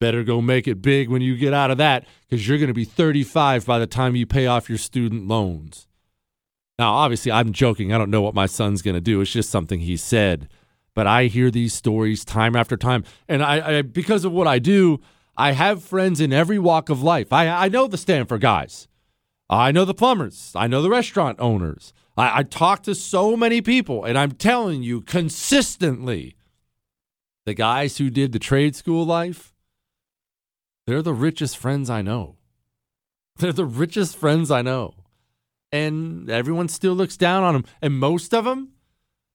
Better go make it big when you get out of that, because you're going to be 35 by the time you pay off your student loans. Now, obviously, I'm joking. I don't know what my son's going to do. It's just something he said. But but I hear these stories time after time. And I, I because of what I do, I have friends in every walk of life. I, I know the Stanford guys. I know the plumbers. I know the restaurant owners. I, I talk to so many people, and I'm telling you consistently the guys who did the trade school life, they're the richest friends I know. They're the richest friends I know. And everyone still looks down on them. And most of them,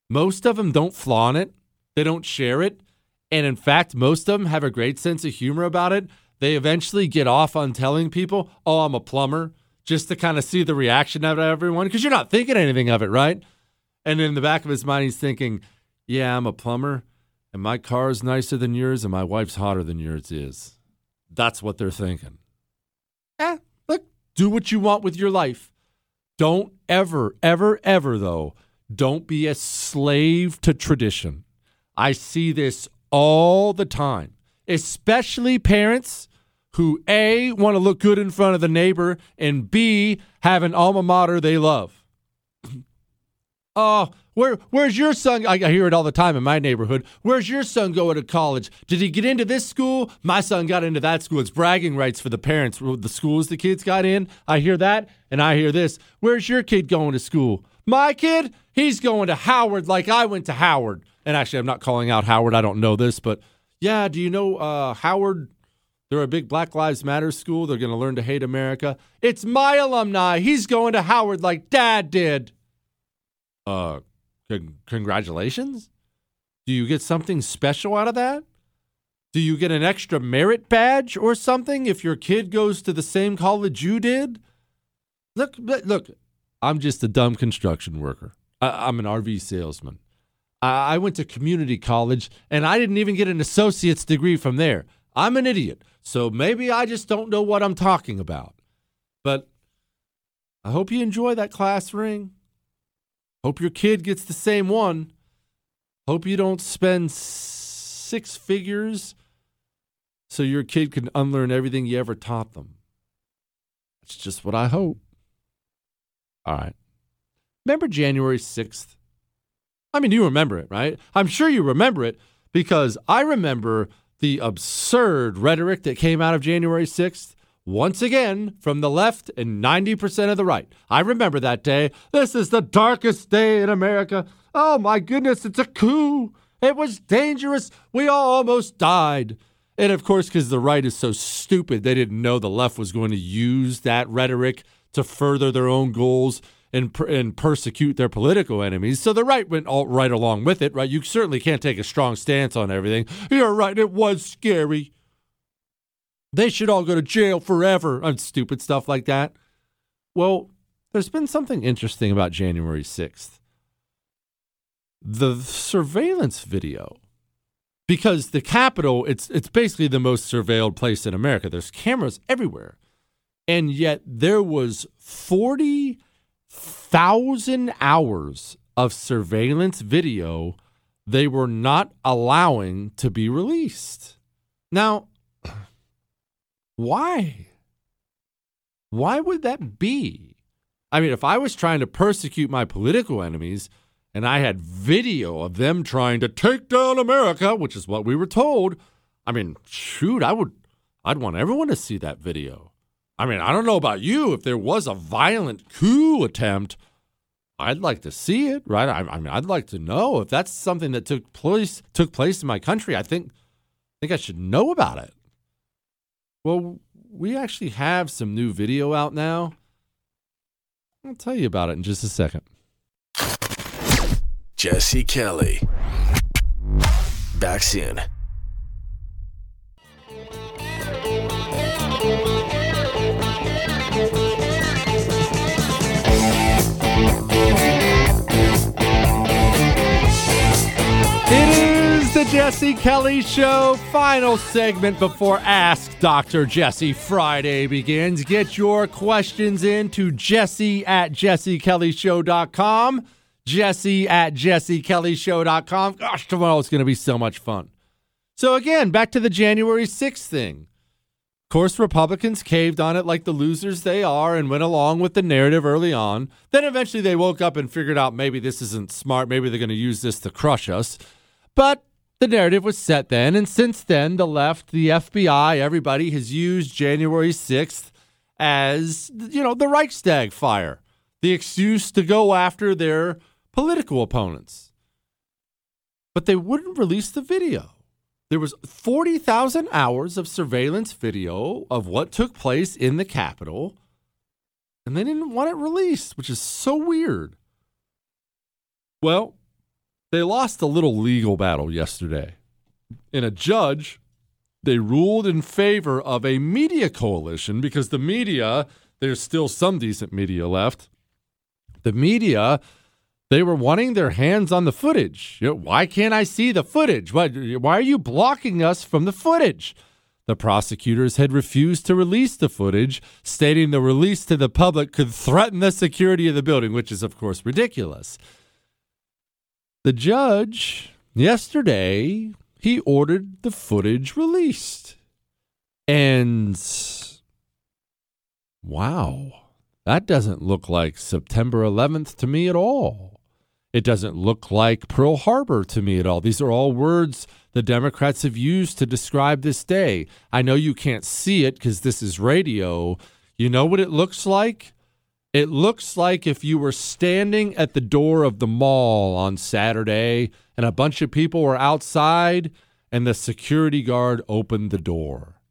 most of them don't flaunt it. They don't share it. And in fact, most of them have a great sense of humor about it. They eventually get off on telling people, oh, I'm a plumber, just to kind of see the reaction of everyone, because you're not thinking anything of it, right? And in the back of his mind, he's thinking, yeah, I'm a plumber, and my car is nicer than yours, and my wife's hotter than yours is. That's what they're thinking. Yeah, look, do what you want with your life. Don't ever, ever, ever, though, don't be a slave to tradition. I see this all the time, especially parents who A, want to look good in front of the neighbor, and B, have an alma mater they love. Oh, where where's your son? I hear it all the time in my neighborhood. Where's your son going to college? Did he get into this school? My son got into that school. It's bragging rights for the parents. The schools the kids got in. I hear that, and I hear this. Where's your kid going to school? My kid, he's going to Howard like I went to Howard. And actually, I'm not calling out Howard. I don't know this, but yeah, do you know uh, Howard? They're a big Black Lives Matter school. They're going to learn to hate America. It's my alumni. He's going to Howard like Dad did. Uh, con- congratulations. Do you get something special out of that? Do you get an extra merit badge or something if your kid goes to the same college you did? Look, look, I'm just a dumb construction worker. I, am an RV salesman. I, I went to community college and I didn't even get an associate's degree from there. I'm an idiot. So maybe I just don't know what I'm talking about. But I hope you enjoy that class ring. Hope your kid gets the same one. Hope you don't spend six figures so your kid can unlearn everything you ever taught them. That's just what I hope. All right. Remember January 6th? I mean, you remember it, right? I'm sure you remember it because I remember the absurd rhetoric that came out of January 6th, once again from the left and 90% of the right. I remember that day. This is the darkest day in America. Oh my goodness, it's a coup. It was dangerous. We all almost died. And of course, because the right is so stupid, they didn't know the left was going to use that rhetoric to further their own goals and, and persecute their political enemies. So the right went all right along with it, right? You certainly can't take a strong stance on everything. You're right, it was scary. They should all go to jail forever on stupid stuff like that. Well, there's been something interesting about January 6th. The surveillance video because the Capitol, it's it's basically the most surveilled place in America. There's cameras everywhere. And yet there was 40 thousand hours of surveillance video they were not allowing to be released. Now, why? Why would that be? I mean, if I was trying to persecute my political enemies and I had video of them trying to take down America, which is what we were told, I mean, shoot, I would I'd want everyone to see that video. I mean, I don't know about you. If there was a violent coup attempt, I'd like to see it, right? I, I, mean, I'd like to know if that's something that took place took place in my country. I think, I think I should know about it. Well, we actually have some new video out now. I'll tell you about it in just a second. Jesse Kelly. Back soon. Jesse Kelly Show. Final segment before Ask Dr. Jesse Friday begins. Get your questions in to jesse at jessekellyshow.com. Jesse at jessekellyshow.com. Gosh, tomorrow is going to be so much fun. So, again, back to the January 6th thing. Of course, Republicans caved on it like the losers they are and went along with the narrative early on. Then eventually they woke up and figured out maybe this isn't smart. Maybe they're going to use this to crush us. But the narrative was set then, and since then, the left, the FBI, everybody has used January 6th as, you know, the Reichstag fire, the excuse to go after their political opponents. But they wouldn't release the video. There was 40,000 hours of surveillance video of what took place in the Capitol, and they didn't want it released, which is so weird. Well, they lost a little legal battle yesterday. And a judge, they ruled in favor of a media coalition because the media, there's still some decent media left. The media, they were wanting their hands on the footage. You know, why can't I see the footage? Why, why are you blocking us from the footage? The prosecutors had refused to release the footage, stating the release to the public could threaten the security of the building, which is, of course, ridiculous. The judge, yesterday, he ordered the footage released. And wow, that doesn't look like September 11th to me at all. It doesn't look like Pearl Harbor to me at all. These are all words the Democrats have used to describe this day. I know you can't see it because this is radio. You know what it looks like? It looks like if you were standing at the door of the mall on Saturday and a bunch of people were outside and the security guard opened the door.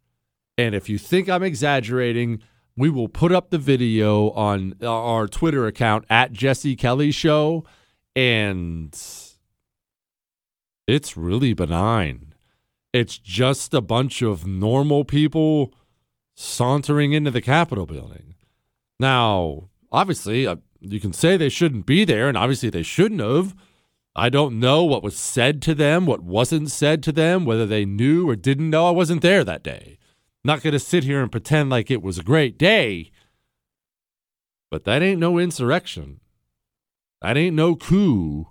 And if you think I'm exaggerating, we will put up the video on uh, our Twitter account at Jesse Kelly Show. And it's really benign. It's just a bunch of normal people sauntering into the Capitol building. Now, obviously, uh, you can say they shouldn't be there, and obviously they shouldn't have. I don't know what was said to them, what wasn't said to them, whether they knew or didn't know. I wasn't there that day. Not going to sit here and pretend like it was a great day. But that ain't no insurrection. That ain't no coup.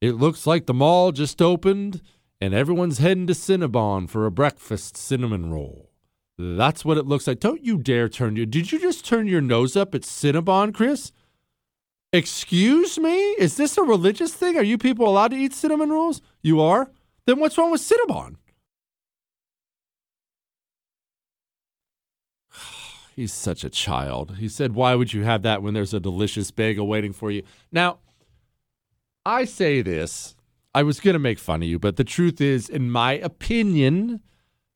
It looks like the mall just opened and everyone's heading to Cinnabon for a breakfast cinnamon roll. That's what it looks like. Don't you dare turn your. Did you just turn your nose up at Cinnabon, Chris? Excuse me? Is this a religious thing? Are you people allowed to eat cinnamon rolls? You are? Then what's wrong with Cinnabon? He's such a child. He said, Why would you have that when there's a delicious bagel waiting for you? Now, I say this. I was going to make fun of you, but the truth is, in my opinion,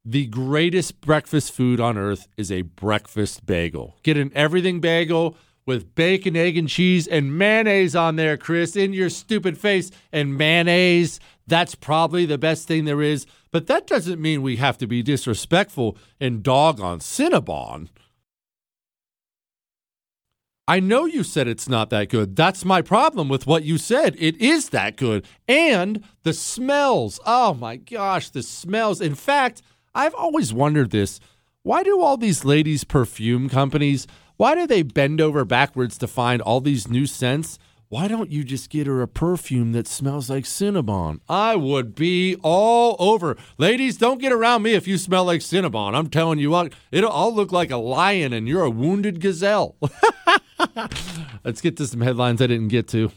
the greatest breakfast food on earth is a breakfast bagel. Get an everything bagel with bacon, egg, and cheese and mayonnaise on there, Chris, in your stupid face. And mayonnaise, that's probably the best thing there is. But that doesn't mean we have to be disrespectful and dog on Cinnabon. I know you said it's not that good. That's my problem with what you said. It is that good. And the smells. Oh my gosh, the smells. In fact, I've always wondered this. Why do all these ladies' perfume companies, why do they bend over backwards to find all these new scents? Why don't you just get her a perfume that smells like Cinnabon? I would be all over. Ladies, don't get around me if you smell like Cinnabon. I'm telling you what, it'll all look like a lion and you're a wounded gazelle. Let's get to some headlines I didn't get to.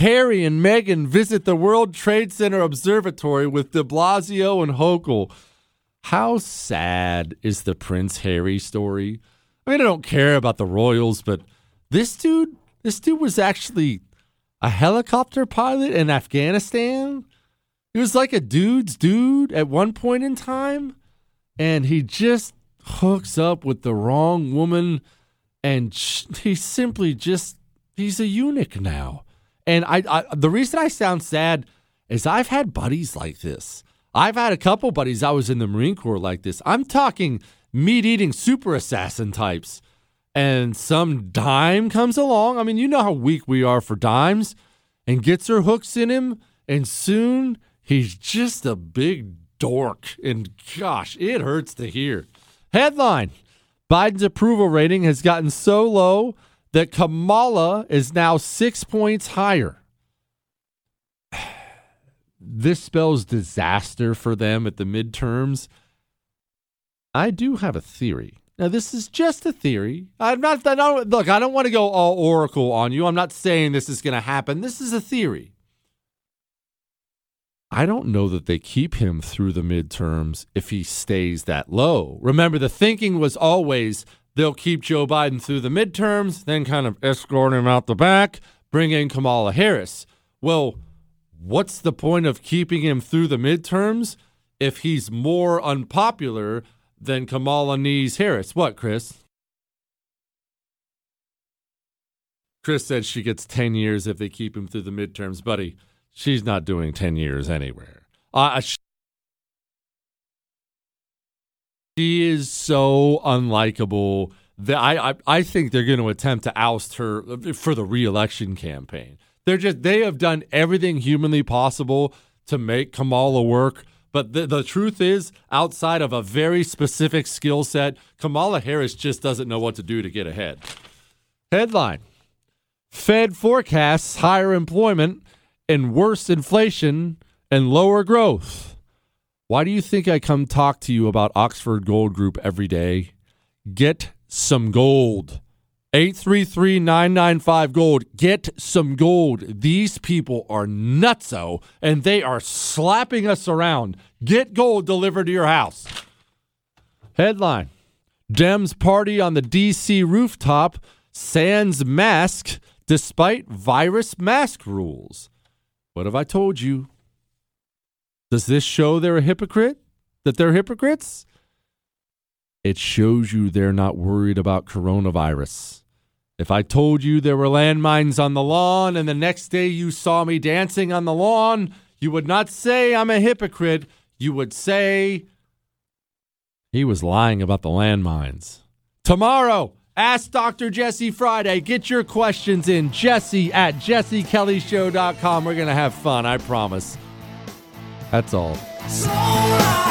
Harry and Meghan visit the World Trade Center Observatory with de Blasio and Hochul. How sad is the Prince Harry story? I mean, I don't care about the royals, but this dude, this dude was actually a helicopter pilot in Afghanistan. He was like a dude's dude at one point in time, and he just hooks up with the wrong woman and he simply just he's a eunuch now. And I, I the reason I sound sad is I've had buddies like this. I've had a couple buddies I was in the Marine Corps like this. I'm talking meat eating super assassin types. And some dime comes along. I mean, you know how weak we are for dimes and gets her hooks in him. And soon he's just a big dork. And gosh, it hurts to hear. Headline Biden's approval rating has gotten so low that Kamala is now six points higher. This spells disaster for them at the midterms. I do have a theory. Now, this is just a theory. I'm not, I don't, look, I don't want to go all oracle on you. I'm not saying this is going to happen. This is a theory. I don't know that they keep him through the midterms if he stays that low. Remember, the thinking was always they'll keep Joe Biden through the midterms, then kind of escort him out the back, bring in Kamala Harris. Well, what's the point of keeping him through the midterms if he's more unpopular than Kamala Nees Harris? What, Chris? Chris said she gets 10 years if they keep him through the midterms. Buddy, she's not doing 10 years anywhere. Uh, she is so unlikable that I, I, I think they're going to attempt to oust her for the reelection campaign. They're just they have done everything humanly possible to make Kamala work. But the, the truth is, outside of a very specific skill set, Kamala Harris just doesn't know what to do to get ahead. Headline Fed forecasts higher employment and worse inflation and lower growth. Why do you think I come talk to you about Oxford Gold Group every day? Get some gold. 833 995 Gold. Get some gold. These people are nutso and they are slapping us around. Get gold delivered to your house. Headline Dems party on the DC rooftop, sans mask despite virus mask rules. What have I told you? Does this show they're a hypocrite? That they're hypocrites? It shows you they're not worried about coronavirus. If I told you there were landmines on the lawn and the next day you saw me dancing on the lawn, you would not say I'm a hypocrite. You would say he was lying about the landmines. Tomorrow, Ask Dr. Jesse Friday. Get your questions in. Jesse at jessekellyshow.com. We're going to have fun, I promise. That's all. So